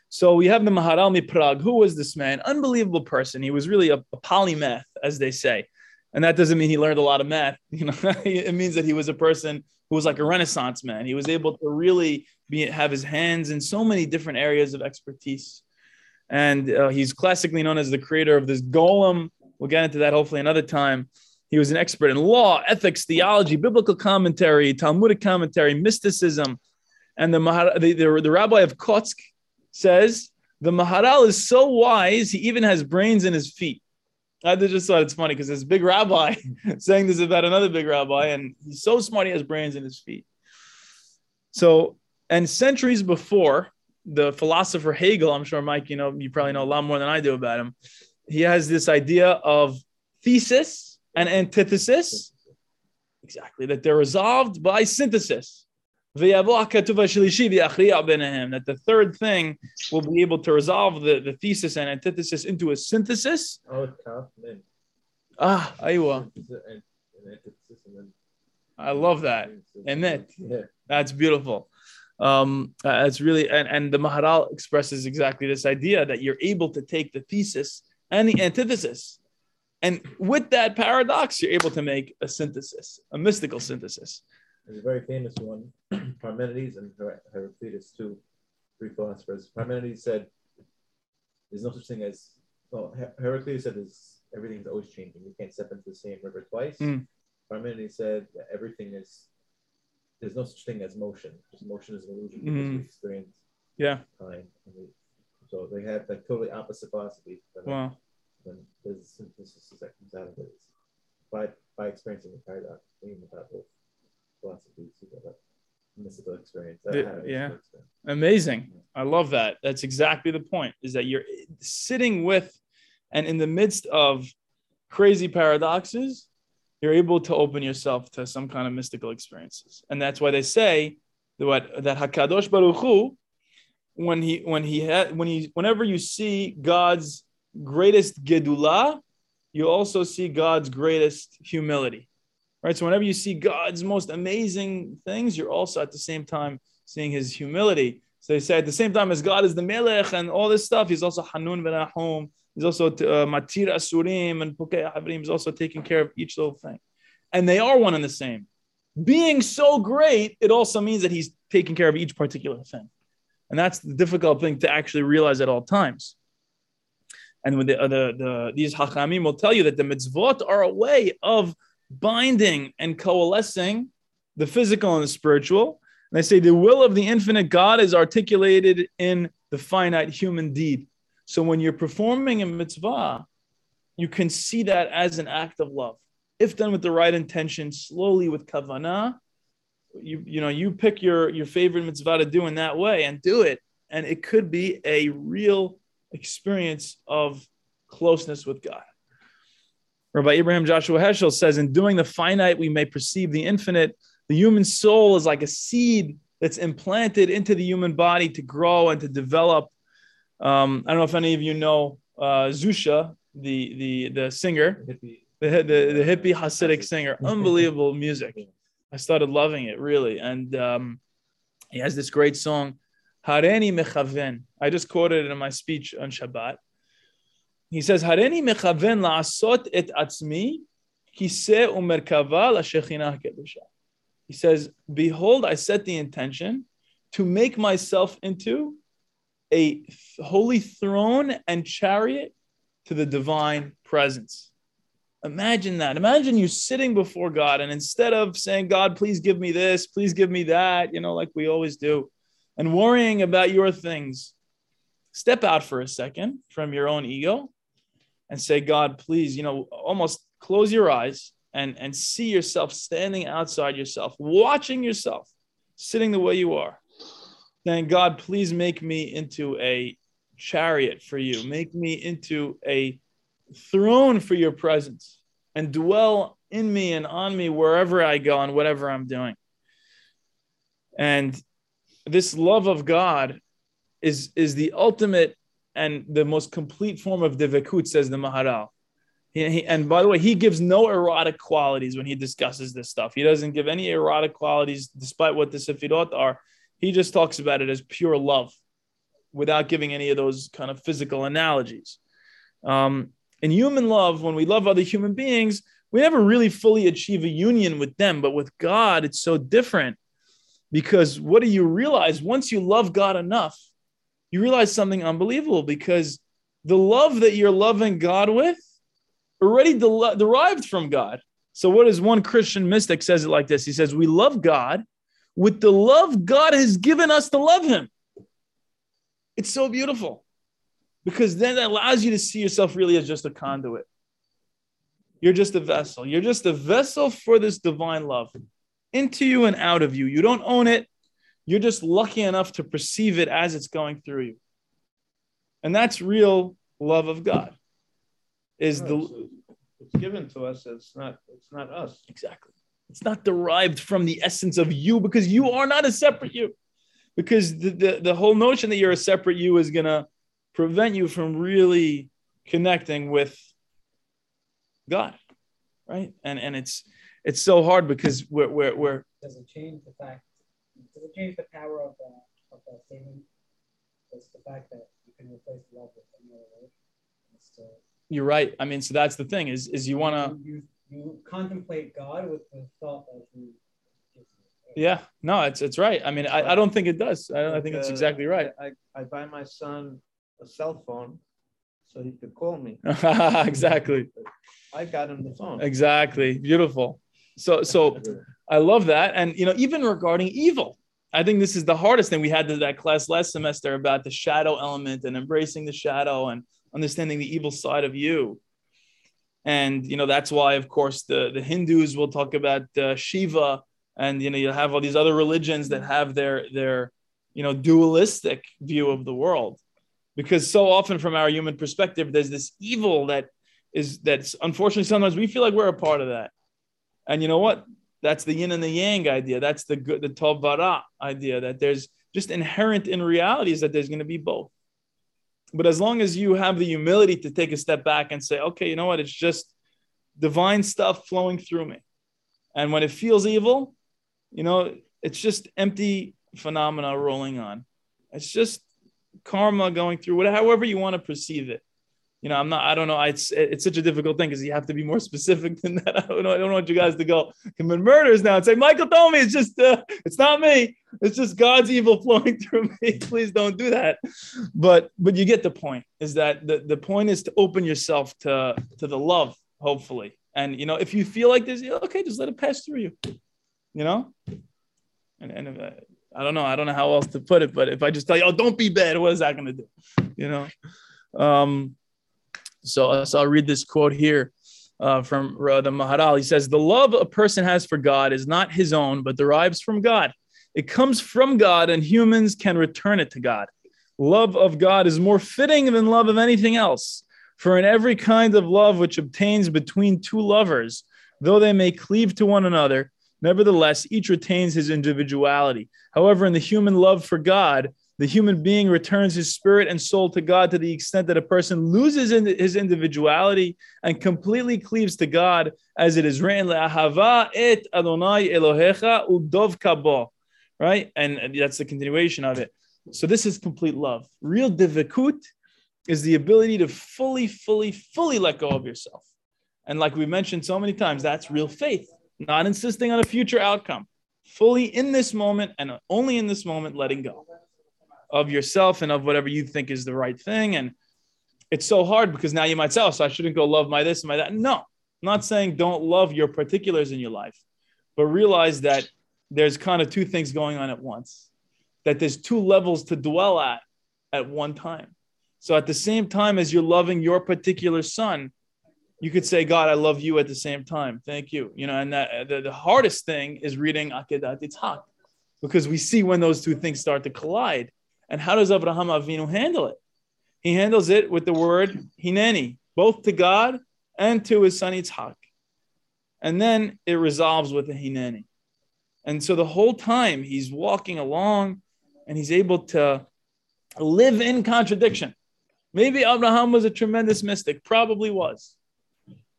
So we have the Maharal MiPrague. Who was this man? Unbelievable person. He was really a, a polymath, as they say. And that doesn't mean he learned a lot of math. You know, it means that he was a person who was like a Renaissance man. He was able to really be have his hands in so many different areas of expertise. And uh, he's classically known as the creator of this golem. We'll get into that hopefully another time. He was an expert in law, ethics, theology, biblical commentary, Talmudic commentary, mysticism. And the, the, the, the rabbi of Kotsk says the Maharal is so wise, he even has brains in his feet. I just thought it's funny because this big rabbi saying this about another big rabbi, and he's so smart he has brains in his feet. So, and centuries before, the philosopher Hegel, I'm sure Mike, you know, you probably know a lot more than I do about him. He has this idea of thesis and antithesis, exactly, that they're resolved by synthesis that the third thing will be able to resolve the, the thesis and antithesis into a synthesis. Ah, aywa. I love that. And that, that's beautiful. Um, uh, it's really, and, and the Maharal expresses exactly this idea that you're able to take the thesis and the antithesis. And with that paradox, you're able to make a synthesis, a mystical synthesis. There's a very famous one, Parmenides and Her- Heraclitus, two Greek philosophers. Parmenides said, "There's no such thing as." Well, Her- Heraclitus said, "There's everything's always changing. You can't step into the same river twice." Mm. Parmenides said that everything is. There's no such thing as motion. Just motion is an illusion because Mm. we experience Yeah. time. We, so they have like totally opposite philosophy. But Wow. then there's a synthesis that comes out of it by by experiencing the paradox, being without both that mystical experience. That yeah. experience. Amazing. I love that. That's exactly the point is that you're sitting with and in the midst of crazy paradoxes, you're able to open yourself to some kind of mystical experiences. And that's why they say that what that Hakadosh Baruch Hu, when he when he had when he whenever you see God's greatest gedula, you also see God's greatest humility. Right. So whenever you see God's most amazing things, you're also at the same time seeing his humility. So they say at the same time as God is the Melech and all this stuff, he's also Hanun V'Rahum. He's also uh, Matir Asurim and Pukei Havrim. He's also taking care of each little thing. And they are one and the same. Being so great, it also means that he's taking care of each particular thing. And that's the difficult thing to actually realize at all times. And with the, uh, the, the these hachamim will tell you that the mitzvot are a way of binding and coalescing the physical and the spiritual. And they say the will of the infinite God is articulated in the finite human deed. So when you're performing a mitzvah, you can see that as an act of love. If done with the right intention, slowly with kavanah, you you know you pick your your favorite mitzvah to do in that way and do it, and it could be a real experience of closeness with God. Rabbi Abraham Joshua Heschel says, in doing the finite, we may perceive the infinite. The human soul is like a seed that's implanted into the human body to grow and to develop. Um, I don't know if any of you know uh, Zusha, the, the, the singer, Hippie. the, the, the hippie Hasidic singer. Unbelievable music. I started loving it really. And um, he has this great song, Hareni Mechaven. I just quoted it in my speech on Shabbat. He says, Hareni mechaven la'asot et atzmi kiseh umerkava la'shechinah kedusha. He says, Behold, I set the intention to make myself into a holy throne and chariot to the divine presence. Imagine that. Imagine you sitting before God, and instead of saying, God, please give me this, please give me that, you know, like we always do, and worrying about your things, step out for a second from your own ego and say, God, please, you know, almost close your eyes and, and see yourself standing outside yourself, watching yourself, sitting the way you are. Saying, God, please make me into a chariot for you, make me into a throne for your presence, and dwell in me and on me wherever I go and whatever I'm doing. And this love of God is, is the ultimate and the most complete form of divekut, says the Maharal. He, he, and by the way, he gives no erotic qualities when he discusses this stuff. He doesn't give any erotic qualities, despite what the Sefirot are. He just talks about it as pure love without giving any of those kind of physical analogies. Um, in human love, when we love other human beings, we never really fully achieve a union with them. But with God, it's so different because what do you realize once you love God enough? You realize something unbelievable because the love that you're loving God with already de- derived from God. So, what is one Christian mystic says it like this? He says, We love God with the love God has given us to love Him. It's so beautiful because then it allows you to see yourself really as just a conduit. You're just a vessel. You're just a vessel for this divine love into you and out of you. You don't own it. You're just lucky enough to perceive it as it's going through you. And that's real love of God. Is the it's given to us, it's not it's not us. Exactly. It's not derived from the essence of you because you are not a separate you. Because the, the, the whole notion that you're a separate you is gonna prevent you from really connecting with God. Right. And and it's it's so hard because we're we're, we're doesn't change the fact does it change the power of the of uh, that statement? It's the fact that you can replace love with any other word. Still, you're right. I mean, so that's the thing is is you want to you, you contemplate God with the thought that He. Yeah, no, it's it's right. I mean, I, I don't think it does. I, I think it's uh, exactly right. I, I buy my son a cell phone so he could call me. exactly. I got him the phone. Exactly. Beautiful. So so I love that. And you know, even regarding evil, I think this is the hardest thing we had to that class last semester about the shadow element and embracing the shadow and understanding the evil side of you. And you know, that's why, of course, the, the Hindus will talk about uh, Shiva, and you know, you'll have all these other religions that have their their you know dualistic view of the world because so often from our human perspective there's this evil that is that's unfortunately sometimes we feel like we're a part of that and you know what that's the yin and the yang idea. That's the good the tov vara idea that there's just inherent in reality is that there's going to be both. But as long as you have the humility to take a step back and say okay you know what? It's just divine stuff flowing through me. And when it feels evil you know it's just empty phenomena rolling on. It's just karma going through whatever however you want to perceive it you know i'm not i don't know it's it's such a difficult thing because you have to be more specific than that i don't know i don't want you guys to go commit murders now and say michael told me it's just uh, it's not me it's just god's evil flowing through me please don't do that but but you get the point is that the, the point is to open yourself to to the love hopefully and you know if you feel like this okay just let it pass through you you know and, and if, uh, I don't know. I don't know how else to put it, but if I just tell you, oh, don't be bad, what is that going to do? You know? Um, so, so I'll read this quote here uh, from the Maharal. He says, The love a person has for God is not his own, but derives from God. It comes from God, and humans can return it to God. Love of God is more fitting than love of anything else. For in every kind of love which obtains between two lovers, though they may cleave to one another, Nevertheless, each retains his individuality. However, in the human love for God, the human being returns his spirit and soul to God to the extent that a person loses his individuality and completely cleaves to God, as it is written, "Le'ahava et Adonai Elohecha udov kabo," right? And that's the continuation of it. So this is complete love. Real divikut is the ability to fully, fully, fully let go of yourself. And like we mentioned so many times, that's real faith not insisting on a future outcome, fully in this moment and only in this moment, letting go of yourself and of whatever you think is the right thing. And it's so hard because now you might say, oh, so I shouldn't go love my this and my that. No, I'm not saying don't love your particulars in your life, but realize that there's kind of two things going on at once, that there's two levels to dwell at at one time. So at the same time as you're loving your particular son, you could say, God, I love you at the same time. Thank you. You know, and that the, the hardest thing is reading Akedat Yitzhak because we see when those two things start to collide. And how does Abraham Avinu handle it? He handles it with the word hineni, both to God and to his son Yitzhak. And then it resolves with the hineni. And so the whole time he's walking along and he's able to live in contradiction. Maybe Abraham was a tremendous mystic, probably was.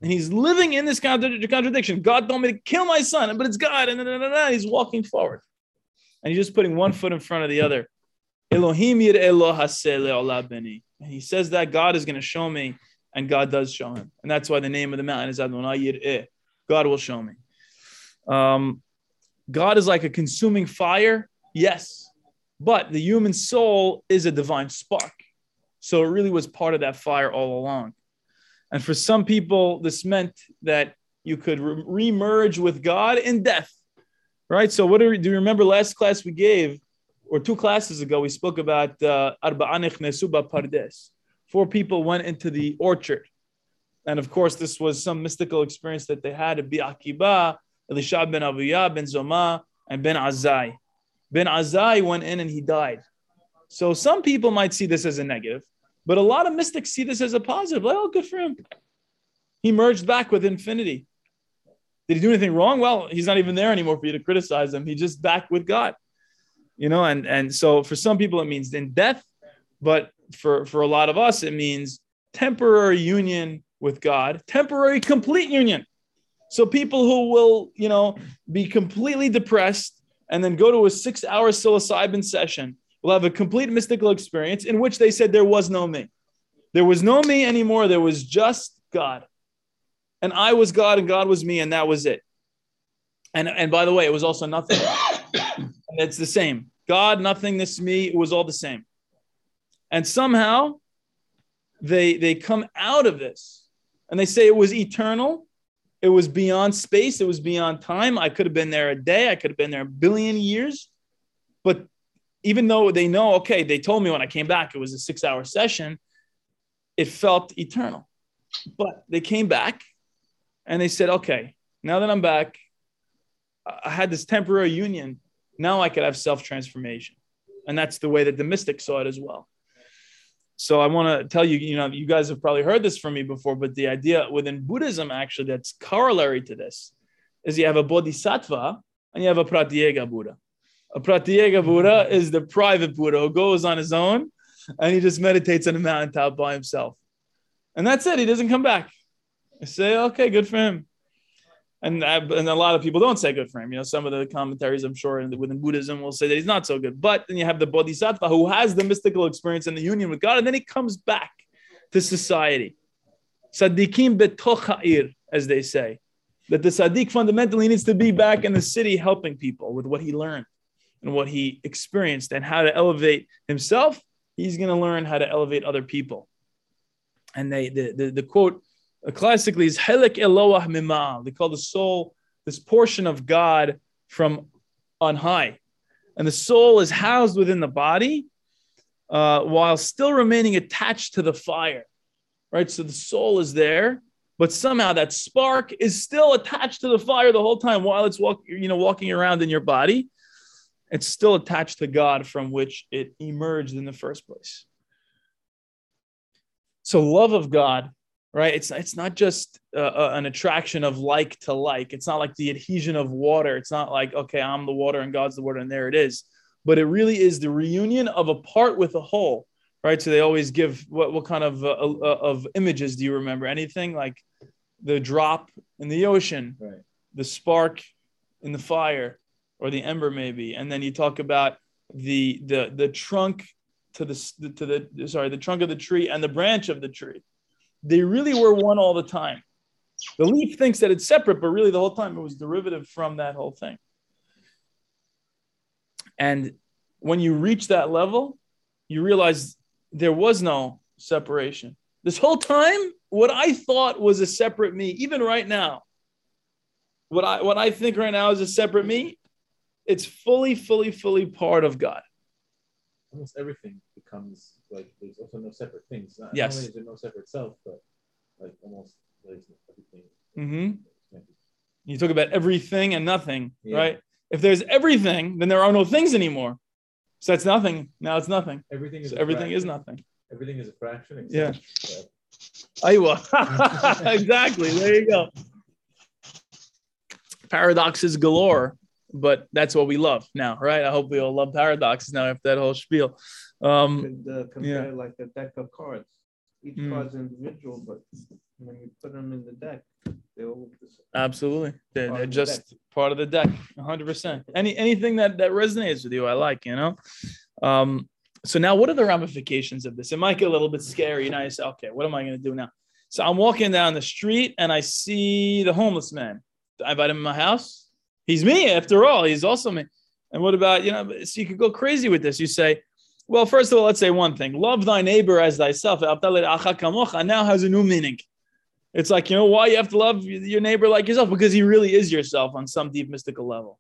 And he's living in this contradiction. God told me to kill my son, but it's God. And he's walking forward. And he's just putting one foot in front of the other. Elohim yir beni. And he says that God is going to show me, and God does show him. And that's why the name of the mountain is Adonai Yir'eh. God will show me. Um, God is like a consuming fire, yes, but the human soul is a divine spark. So it really was part of that fire all along. And for some people, this meant that you could re merge with God in death, right? So, what do, we, do you remember last class we gave, or two classes ago, we spoke about uh, Pardes. Four people went into the orchard. And of course, this was some mystical experience that they had at Bi Akiba, Elisha ben Avuya, ben Zoma, and ben Azai. Ben Azai went in and he died. So some people might see this as a negative, but a lot of mystics see this as a positive. Like, oh, good for him. He merged back with infinity. Did he do anything wrong? Well, he's not even there anymore for you to criticize him. He's just back with God. You know, and and so for some people it means in death, but for for a lot of us it means temporary union with God, temporary complete union. So people who will, you know, be completely depressed and then go to a six-hour psilocybin session will have a complete mystical experience in which they said there was no me. There was no me anymore. There was just God. And I was God and God was me, and that was it. And, and by the way, it was also nothing. It's the same. God, nothingness, me, it was all the same. And somehow they they come out of this and they say it was eternal, it was beyond space, it was beyond time. I could have been there a day, I could have been there a billion years. But even though they know, okay, they told me when I came back it was a six hour session, it felt eternal. But they came back and they said, okay, now that I'm back, I had this temporary union. Now I could have self transformation. And that's the way that the mystics saw it as well. So I want to tell you, you know, you guys have probably heard this from me before, but the idea within Buddhism, actually, that's corollary to this is you have a bodhisattva and you have a pratyeka Buddha. A pratyeka Buddha is the private Buddha who goes on his own and he just meditates on a mountaintop by himself. And that's it. He doesn't come back. I say, okay, good for him. And, I, and a lot of people don't say good for him. You know, some of the commentaries, I'm sure, within Buddhism will say that he's not so good. But then you have the Bodhisattva who has the mystical experience and the union with God, and then he comes back to society. Sadiqim betocha'ir, as they say. That the Sadiq fundamentally needs to be back in the city helping people with what he learned and what he experienced and how to elevate himself. He's going to learn how to elevate other people. And they the, the, the quote uh, classically is Helik Eloah Mima. They call the soul this portion of God from on high. And the soul is housed within the body uh, while still remaining attached to the fire. Right? So the soul is there, but somehow that spark is still attached to the fire the whole time while it's walk, you know, walking around in your body. It's still attached to God from which it emerged in the first place. So, love of God right? It's it's not just uh, uh, an attraction of like to like. It's not like the adhesion of water. It's not like okay, I'm the water and God's the water, and there it is. But it really is the reunion of a part with a whole, right? So they always give what what kind of uh, uh, of images do you remember? Anything like the drop in the ocean, Right. the spark in the fire, or the ember maybe, and then you talk about the the the trunk to the to the sorry the trunk of the tree and the branch of the tree they really were one all the time. The leaf thinks that it's separate, but really the whole time it was derivative from that whole thing. And when you reach that level, you realize there was no separation. This whole time, what I thought was a separate me, even right now, what I what I think right now is a separate me, it's fully, fully, fully part of God. almost everything becomes like there's also no separate things. Not, Yes. not only is there no separate self, but like almost everything. hmm You talk about everything and nothing, Yeah. right? If there's everything, then there are no things anymore. So that's nothing. Now it's nothing. Everything is So everything is nothing. Everything is a fraction. Yeah. Aywa. exactly. There you go. Paradoxes galore, but that's what we love now, right? I hope we all love paradoxes now after that whole spiel. Um, Could uh, compare like a deck of cards. Each Mm. card's individual, but when you put them in the deck, they all look the same. absolutely. They're, they're of the just part of the deck, 100%. Any anything that that resonates with you, I like, you know. Um, so now what are the ramifications of this? It might get a little bit scary. You know, you say, okay, what am I going to do now? So I'm walking down the street and I see the homeless man. I invite him in my house. He's me after all. He's also me. And what about, you know, so you could go crazy with this. You say, well, first of all, let's say one thing love thy neighbor as thyself. Now has a new meaning. It's like, you know, why you have to love your neighbor like yourself? Because he really is yourself on some deep mystical level.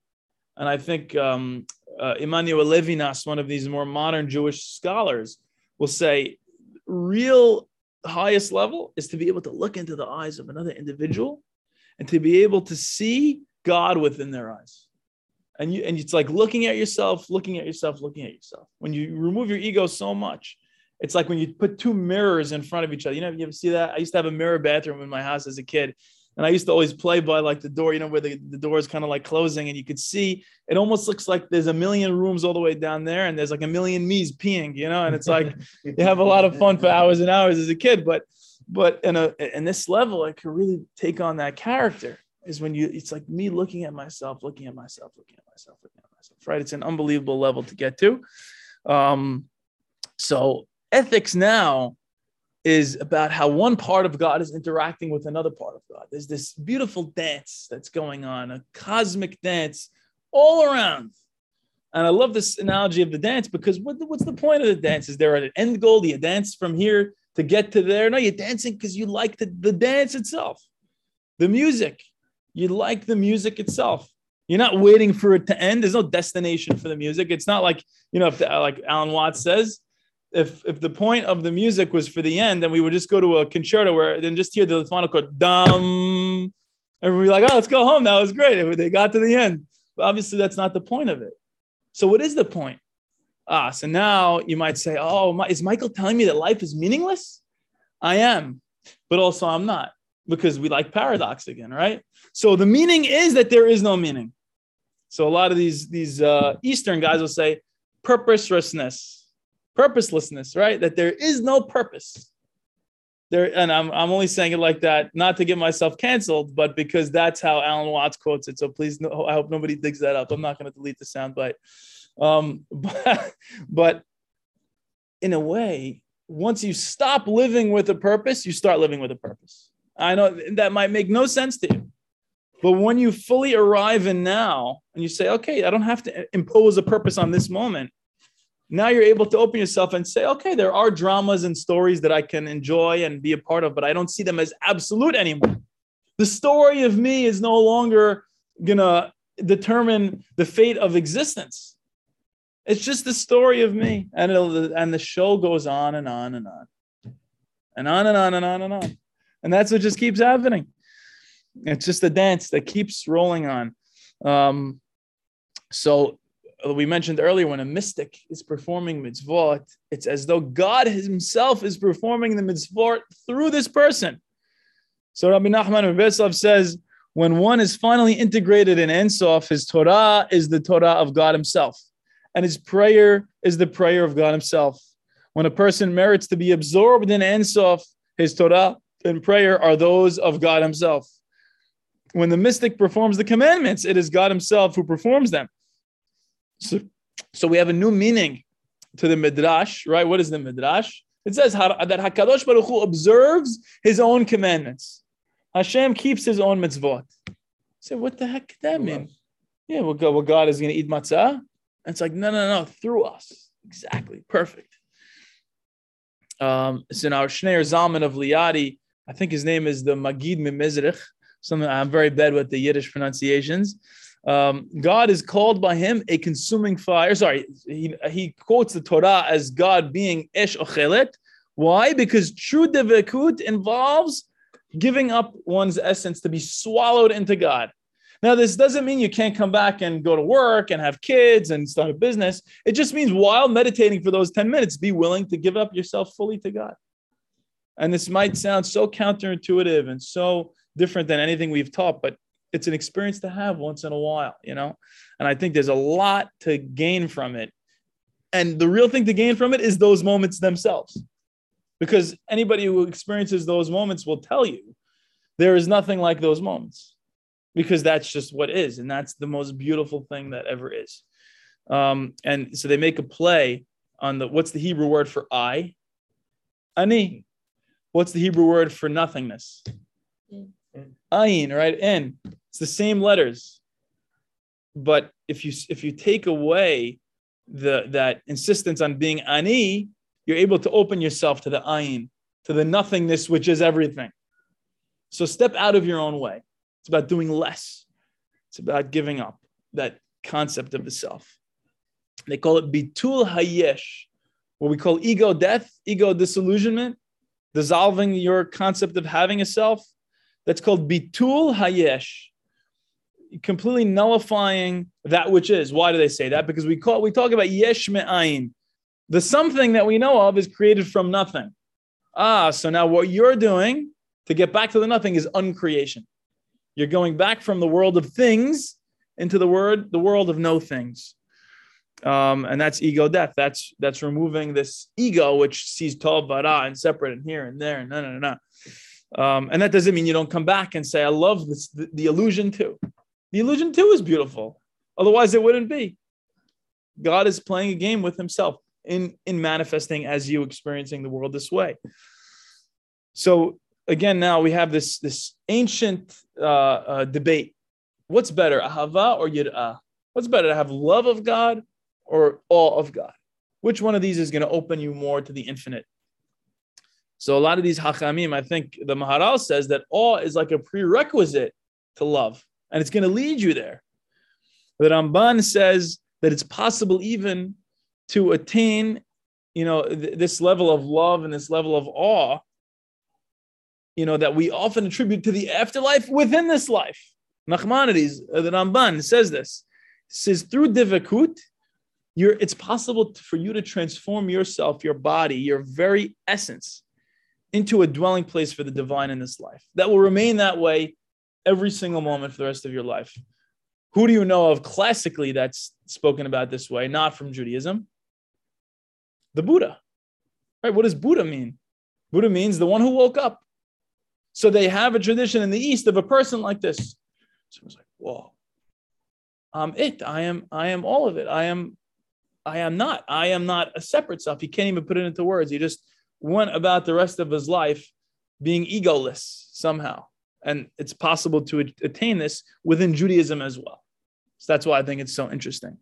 And I think um, uh, Levinas, one of these more modern Jewish scholars, will say real highest level is to be able to look into the eyes of another individual and to be able to see God within their eyes. And you and it's like looking at yourself, looking at yourself, looking at yourself. When you remove your ego so much, it's like when you put two mirrors in front of each other. You know, you ever see that? I used to have a mirror bathroom in my house as a kid. And I used to always play by like the door, you know, where the, the door is kind of like closing and you could see it almost looks like there's a million rooms all the way down there and there's like a million me's peeing, you know, and it's like you have a lot of fun for hours and hours as a kid. But but in a in this level, it could really take on that character is when you it's like me looking at myself, looking at myself, looking at myself, looking at myself, right? It's an unbelievable level to get to. Um, so ethics now is about how one part of God is interacting with another part of God. There's this beautiful dance that's going on, a cosmic dance all around. And I love this analogy of the dance because what, what's the point of the dance? Is there an end goal? Do you dance from here to get to there? No, you're dancing because you like the, the dance itself, the music. You like the music itself. You're not waiting for it to end. There's no destination for the music. It's not like, you know, if the, like Alan Watts says, if if the point of the music was for the end, then we would just go to a concerto where then just hear the phonical dum, and we'd be like, oh, let's go home. That was great. They got to the end. But obviously, that's not the point of it. So, what is the point? Ah, so now you might say, oh, my, is Michael telling me that life is meaningless? I am, but also I'm not because we like paradox again, right? So the meaning is that there is no meaning. So a lot of these these uh, Eastern guys will say purposelessness, purposelessness, right? That there is no purpose. There, and I'm I'm only saying it like that not to get myself canceled, but because that's how Alan Watts quotes it. So please, no, I hope nobody digs that up. I'm not going to delete the soundbite. Um, but, but in a way, once you stop living with a purpose, you start living with a purpose. I know that might make no sense to you. But when you fully arrive in now and you say, okay, I don't have to impose a purpose on this moment, now you're able to open yourself and say, okay, there are dramas and stories that I can enjoy and be a part of, but I don't see them as absolute anymore. The story of me is no longer to determine the fate of existence. It's just the story of me. And, and the show goes on and on and on. And on and on and on and on. And that's what just keeps happening. It's just a dance that keeps rolling on. Um, so uh, we mentioned earlier when a mystic is performing mitzvot, it's as though God himself is performing the mitzvot through this person. So Rabbi Nachman Rebbetzov says, when one is finally integrated in Ein Sof, his Torah is the Torah of God himself. And his prayer is the prayer of God himself. When a person merits to be absorbed in Ein Sof, his Torah and prayer are those of God himself. When the mystic performs the commandments, it is God himself who performs them. So, so we have a new meaning to the midrash, right? What is the midrash? It says that Hakadosh Baruch Hu observes His own commandments. Hashem keeps His own mitzvot. So what the heck could that mean? Yeah, well, God, well, God is going to eat matzah. And it's like no, no, no, through us. Exactly, perfect. Um, so now Shneur Zalman of Liadi, I think his name is the Magid Mimizrich, Something I'm very bad with the Yiddish pronunciations. Um, God is called by him a consuming fire. Sorry, he, he quotes the Torah as God being Esh Ochelet. Why? Because true devekut involves giving up one's essence to be swallowed into God. Now, this doesn't mean you can't come back and go to work and have kids and start a business. It just means while meditating for those 10 minutes, be willing to give up yourself fully to God. And this might sound so counterintuitive and so different than anything we've taught, but it's an experience to have once in a while, you know? And I think there's a lot to gain from it. And the real thing to gain from it is those moments themselves. Because anybody who experiences those moments will tell you there is nothing like those moments because that's just what is. And that's the most beautiful thing that ever is. Um, and so they make a play on the what's the Hebrew word for I? Ani. What's the Hebrew word for nothingness? Ayin, right? In. It's the same letters. But if you if you take away the that insistence on being ani, you're able to open yourself to the ayin, to the nothingness which is everything. So step out of your own way. It's about doing less. It's about giving up that concept of the self. They call it bitul hayesh, what we call ego death, ego disillusionment, dissolving your concept of having a self. That's called bitul hayesh, completely nullifying that which is. Why do they say that? Because we call we talk about yesh me'ayin. The something that we know of is created from nothing. Ah, so now what you're doing to get back to the nothing is uncreation. You're going back from the world of things into the word, the world of no things. Um, and that's ego death. That's that's removing this ego which sees tov vara and separate and here and there and no no no. And that doesn't mean you don't come back and say, I love this the, the illusion too. The illusion too is beautiful. Otherwise, it wouldn't be. God is playing a game with himself in, in manifesting as you experiencing the world this way. So again, now we have this, this ancient uh, uh, debate. What's better, ahava or yir'ah? What's better, to have love of God or awe of God? Which one of these is going to open you more to the infinite? So a lot of these hachamim, I think the Maharal says that awe is like a prerequisite to love, and it's going to lead you there. The Ramban says that it's possible even to attain, you know, th- this level of love and this level of awe you know, that we often attribute to the afterlife within this life. Nachmanides, uh, the Ramban says this. Says through divakut, you're, it's possible for you to transform yourself, your body, your very essence into a dwelling place for the divine in this life. That will remain that way every single moment for the rest of your life. Who do you know of classically that's spoken about this way, not from Judaism? The Buddha. Right? What does Buddha mean? Buddha means the one who woke up. So they have a tradition in the East of a person like this. So I like, whoa. I'm it. I am, I am all of it. I am, I am not. I am not a separate self. He can't even put it into words. He just went about the rest of his life being egoless somehow. And it's possible to attain this within Judaism as well. So that's why I think it's so interesting.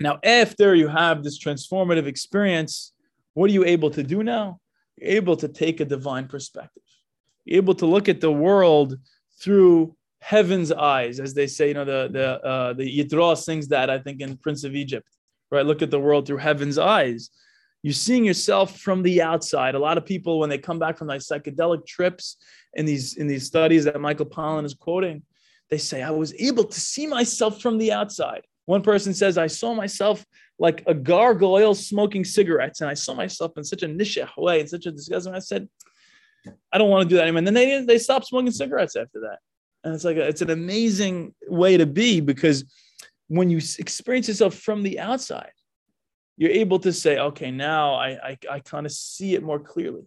Now, after you have this transformative experience, what are you able to do now? You're able to take a divine perspective You're able to look at the world through heaven's eyes, as they say. You know, the the uh, the Yitro sings that I think in Prince of Egypt, right? Look at the world through heaven's eyes. You're seeing yourself from the outside. A lot of people, when they come back from like psychedelic trips in these in these studies that Michael Pollan is quoting, they say, "I was able to see myself from the outside." One person says, "I saw myself like a gargoyle smoking cigarettes, and I saw myself in such a nishah way, in such a disgusting." I said, I don't want to do that anymore. And then they they stopped smoking cigarettes after that. And it's like a, it's an amazing way to be because when you experience yourself from the outside, you're able to say, okay, now I I, I kind of see it more clearly.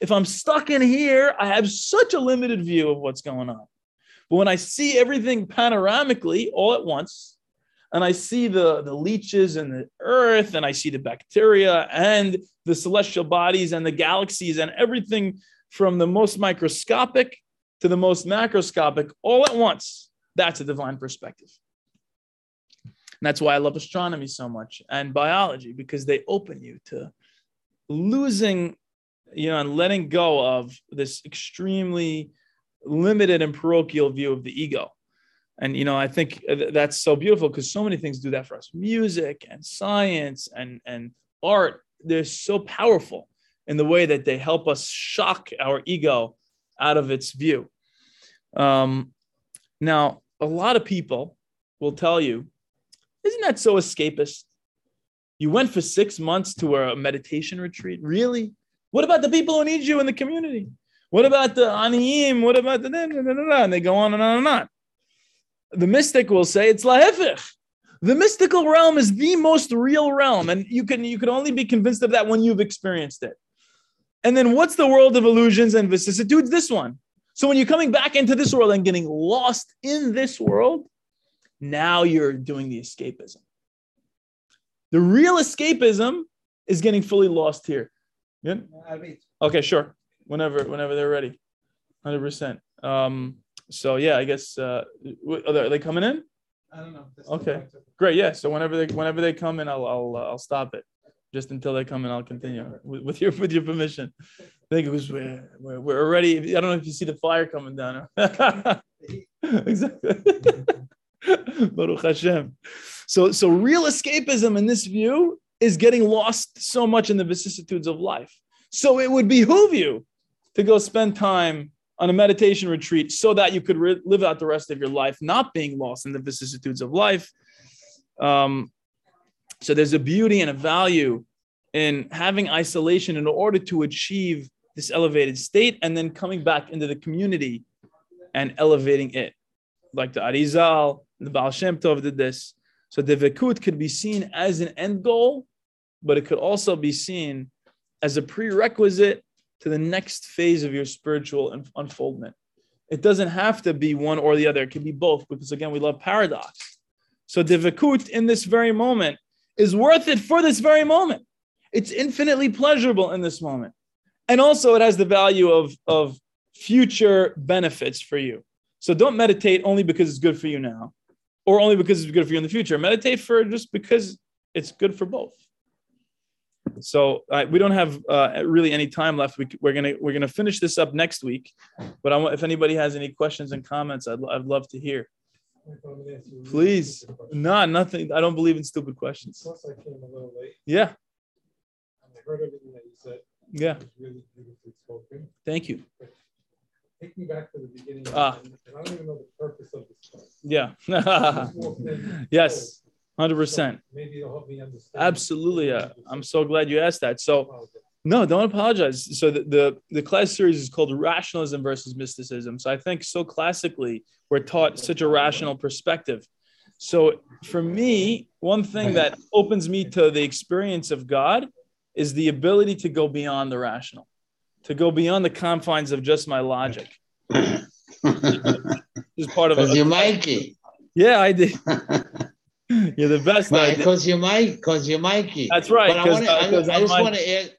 If I'm stuck in here, I have such a limited view of what's going on. But when I see everything panoramically all at once, and I see the, the leeches and the earth, and I see the bacteria and the celestial bodies and the galaxies and everything from the most microscopic to the most macroscopic all at once. That's a divine perspective. And that's why I love astronomy so much and biology because they open you to losing, you know, and letting go of this extremely limited and parochial view of the ego. And you know, I think that's so beautiful because so many things do that for us. Music and science and and art, they're so powerful in the way that they help us shock our ego out of its view. Um, now, a lot of people will tell you, isn't that so escapist? You went for six months to a meditation retreat. Really? What about the people who need you in the community? What about the aniyim? What about the and they go on and on and on. The mystic will say it's lahefich. The mystical realm is the most real realm, and you can you can only be convinced of that when you've experienced it. And then what's the world of illusions and vicissitudes? This one. So when you're coming back into this world and getting lost in this world, now you're doing the escapism. The real escapism is getting fully lost here. Yeah? Okay, sure. Whenever, whenever they're ready, hundred percent. Um, so yeah, I guess uh, are they coming in? I don't know. Okay, great. Yeah. So whenever they whenever they come in, I'll I'll uh, I'll stop it just until they come in. I'll continue with, with your with your permission. Thank you. Because we're, we're we're already. I don't know if you see the fire coming down. exactly. Baruch Hashem. So so real escapism in this view is getting lost so much in the vicissitudes of life. So it would behoove you to go spend time on a meditation retreat so that you could re- live out the rest of your life not being lost in the vicissitudes of life. Um, so there's a beauty and a value in having isolation in order to achieve this elevated state and then coming back into the community and elevating it. Like the Arizal, the Baal Shem Tov did this. So devekut could be seen as an end goal, but it could also be seen as a prerequisite to the next phase of your spiritual unfoldment. It doesn't have to be one or the other. It can be both because, again, we love paradox. So devekut in this very moment is worth it for this very moment. It's infinitely pleasurable in this moment. And also, it has the value of, of future benefits for you. So don't meditate only because it's good for you now or only because it's good for you in the future. Meditate for just because it's good for both. So uh, we don't have uh, really any time left. We, are gonna we're gonna finish this up next week. But I want, if anybody has any questions and comments, I'd, I'd love to hear. Please, no, nothing. I don't believe in stupid questions. Plus, I came a little late. Yeah. I heard everything that you said. Yeah. Really beautifully spoken. Thank you. Take me back to the beginning. Ah. And I don't even know the purpose of this class. Yeah. Just walked in, yes. oh, Hundred percent. so Maybe it'll help me understand. Absolutely. Yeah. I'm so glad you asked that. So. No, don't apologize. So the, the the class series is called Rationalism versus Mysticism. So I think so classically we're taught such a rational perspective. So for me, one thing that opens me to the experience of God is the ability to go beyond the rational, to go beyond the confines of just my logic. Is part of a, you're Mikey. yeah, I did. You're the best. I because you're Mike, because you're Mikey. That's right. But I to, I I'm just want to add,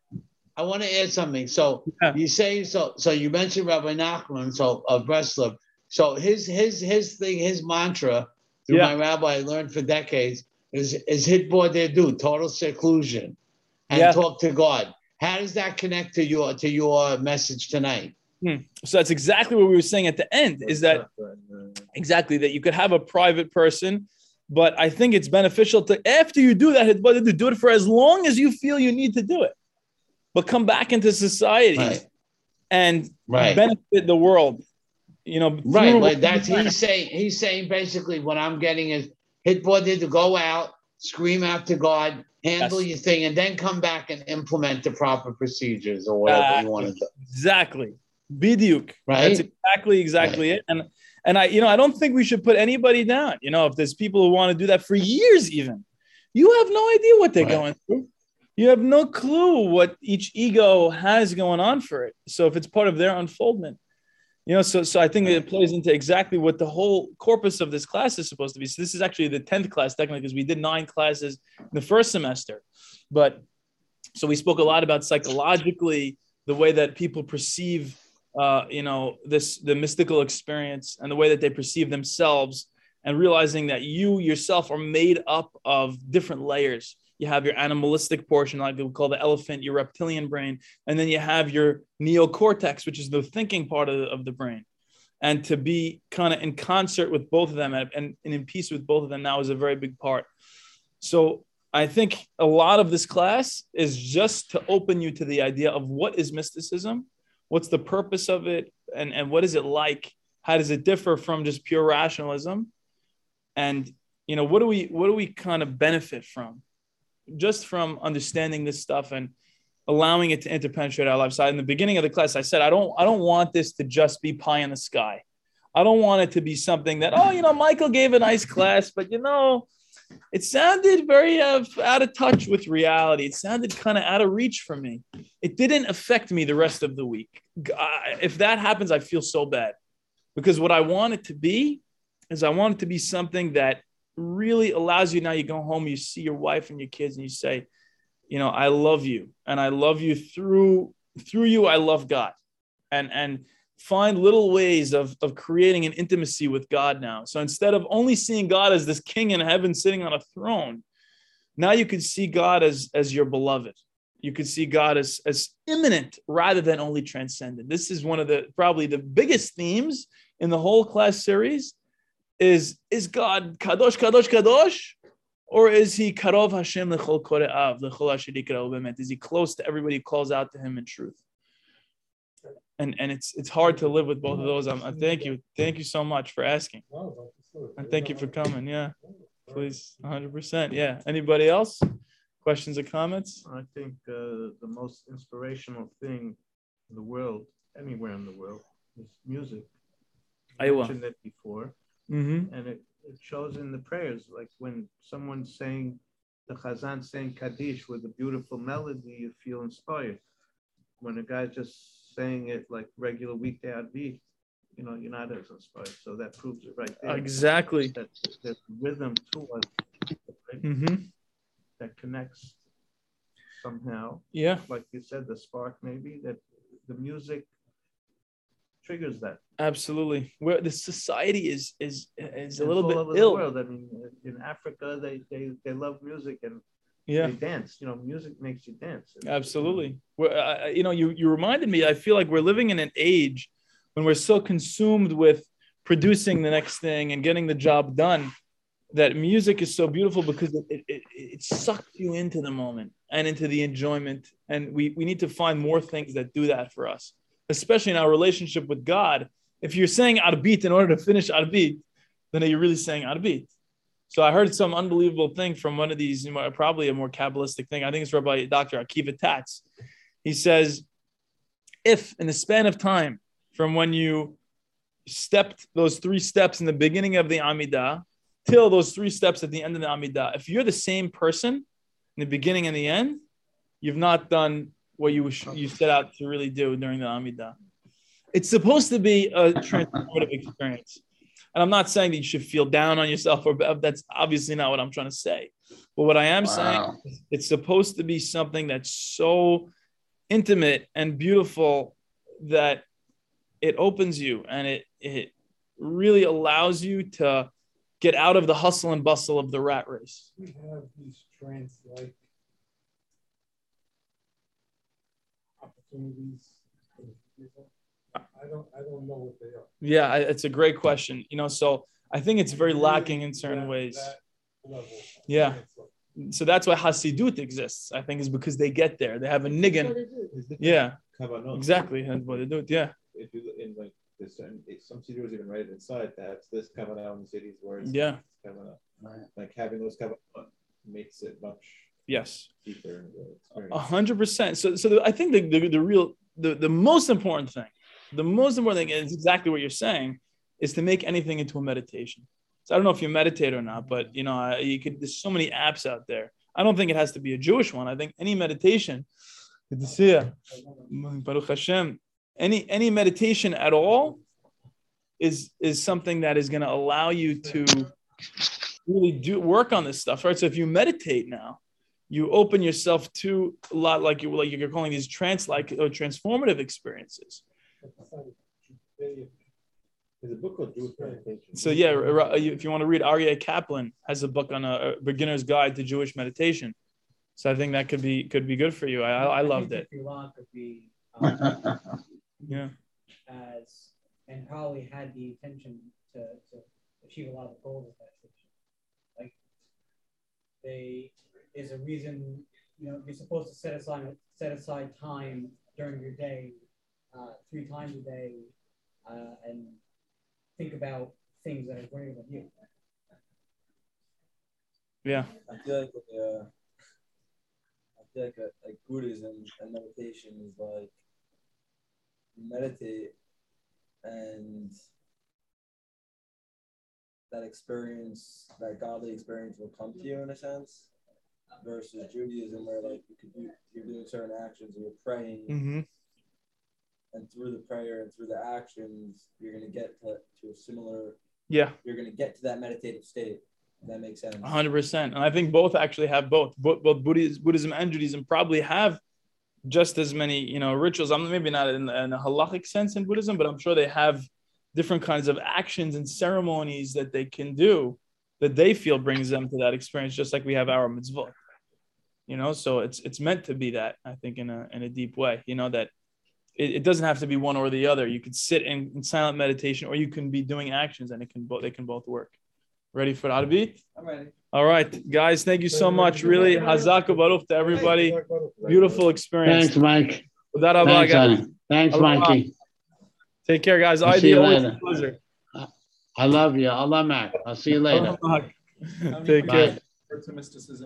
I want to add something. So Yeah. you say so. So you mentioned Rabbi Nachman, so of Breslov. So his his his thing, his mantra through Yeah. my rabbi I learned for decades is is hitbodedut total seclusion and Yeah. talk to God. How does that connect to your to your message tonight? Hmm. So that's exactly what we were saying at the end. Is that exactly that you could have a private person, but I think it's beneficial to after you do that, do it for as long as you feel you need to do it, but come back into society Right. and Right. benefit the world. You know, Right, like that's he's saying. He's saying basically what I'm getting is hitbodedut to go out, scream out to God, handle Yes. your thing, and then come back and implement the proper procedures or whatever you want to do. exactly. Bidyuk. Right? That's exactly exactly it. And and I, you know, I don't think we should put anybody down. You know, if there's people who want to do that for years, even, you have no idea what they're Right. going through. You have no clue what each ego has going on for it. So if it's part of their unfoldment, you know, so so I think it plays into exactly what the whole corpus of this class is supposed to be. So this is actually the tenth class technically because we did nine classes in the first semester, but so we spoke a lot about psychologically the way that people perceive uh, you know this the mystical experience and the way that they perceive themselves and realizing that you yourself are made up of different layers you have your animalistic portion like we call the elephant your reptilian brain and then you have your neocortex which is the thinking part of the, of the brain and to be kind of in concert with both of them and, and, and in peace with both of them now is a very big part. So I think a lot of this class is just to open you to the idea of what is mysticism, what's the purpose of it, and, and what is it like? How does it differ from just pure rationalism? And you know, what do we what do we kind of benefit from just from understanding this stuff and allowing it to interpenetrate our lives. So in the beginning of the class, I said I don't I don't want this to just be pie in the sky. I don't want it to be something that oh you know Michael gave a nice class, but you know it sounded very uh, out of touch with reality. It sounded kind of out of reach for me. It didn't affect me the rest of the week. I, if that happens, I feel so bad because what I want it to be is I want it to be something that really allows you now you go home, you see your wife and your kids, and you say, you know, I love you and I love you through through you, I love God. And and find little ways of, of creating an intimacy with God now. So instead of only seeing God as this king in heaven sitting on a throne, now you can see God as, as your beloved. You can see God as, as immanent rather than only transcendent. This is one of the probably the biggest themes in the whole class series is is God kadosh kadosh kadosh or is he karov Hashem lechol kore'av lechol Is he close to everybody who calls out to him in truth? and and it's it's hard to live with both of those. I'm, I thank you, thank you so much for asking, and thank you for coming. Yeah, please, 100. percent Yeah. Anybody else? Questions or comments? I think uh, the most inspirational thing in the world, anywhere in the world, is music. I mentioned it before, mm-hmm. and it, it shows in the prayers. Like when someone's saying the Chazan saying Kaddish with a beautiful melody, you feel inspired. When a guy's just saying it like regular weekday Arvit, you know, you're not as inspired. So that proves it right there. Exactly. That there's rhythm to us right? mm-hmm. that connects somehow. Yeah. Like you said, the spark maybe that the music triggers that. Absolutely. Where the society is is is a and little bit ill. world. I mean, in Africa, they, they they love music and yeah they dance you know music makes you dance absolutely well, uh, you know you you reminded me i feel like we're living in an age when we're so consumed with producing the next thing and getting the job done that music is so beautiful because it, it, it, it sucks you into the moment and into the enjoyment and we, we need to find more things that do that for us especially in our relationship with god if you're saying beat in order to finish beat, then are you really saying beat? So I heard some unbelievable thing from one of these, probably a more Kabbalistic thing. I think it's Rabbi Dr. Akiva Tatz. He says, if in the span of time from when you stepped those three steps in the beginning of the Amidah till those three steps at the end of the Amidah, if you're the same person in the beginning and the end, you've not done what you you set out to really do during the Amidah. It's supposed to be a transformative experience. And I'm not saying that you should feel down on yourself, or that's obviously not what I'm trying to say. But what I am wow. saying, it's supposed to be something that's so intimate and beautiful that it opens you and it it really allows you to get out of the hustle and bustle of the rat race. We have these trance like opportunities I don't, I don't know what they are. Yeah, it's a great question. You know, so I think it's very lacking in certain that, ways. That yeah. So that's why Hasidut exists. I think is because they get there. They have a niggin. Yeah. Exactly. That's what they do. Yeah. If you look in like there's certain some studios even write it inside that this kavanah in cities where it's yeah Right. Like having those kavanah makes it much yes. A hundred percent. So so the, I think the, the the real the the most important thing the most important thing is exactly what you're saying is to make anything into a meditation. So I don't know if you meditate or not, but you know, you could. There's so many apps out there. I don't think it has to be a Jewish one. I think any meditation, good to see you, Baruch Hashem. Any any meditation at all is is something that is going to allow you to really do work on this stuff, right? So if you meditate now, you open yourself to a lot like you like you're calling these trans like or transformative experiences there's a book called Jewish Meditation. So yeah, if you want to read, Aryeh Kaplan has a book on a, beginner's guide to Jewish meditation. So I think that could be could be good for you. I I, I loved it. Philosophy, um, yeah, as and probably had the intention to, to achieve a lot of goals of that station. Like they is a reason you know you're supposed to set aside set aside time during your day, uh, three times a day, uh, and think about things that are greater than you. Yeah. I feel like uh, I feel like uh, like Buddhism and meditation is like you meditate and that experience, that godly experience will come to you in a sense. Versus Judaism, where like you could do, you're doing certain actions, and you're praying, Mm-hmm. and through the prayer and through the actions, you're gonna get to, to a similar. Yeah. You're gonna get to that meditative state. That makes sense. hundred percent. And I think both actually have both. Both, both Buddhism, Buddhism and Judaism probably have just as many, you know, rituals. I'm maybe not in, in a halachic sense in Buddhism, but I'm sure they have different kinds of actions and ceremonies that they can do that they feel brings them to that experience, just like we have our mitzvot. You know, so it's it's meant to be that I think in a in a deep way. You know that it, it doesn't have to be one or the other. You could sit in, in silent meditation, or you can be doing actions, and it can both they can both work. Ready for Arabi? I'm ready. All right, guys, thank you so much. Really, Hazak Baruch to everybody. Beautiful experience. Thanks, Mike. Without a Thanks, bag, honey. Thanks, Mikey. Take care, guys. I'll see you later. pleasure. I love you. Allah, Mac. I'll see you later. Take care. Bye. To mysticism.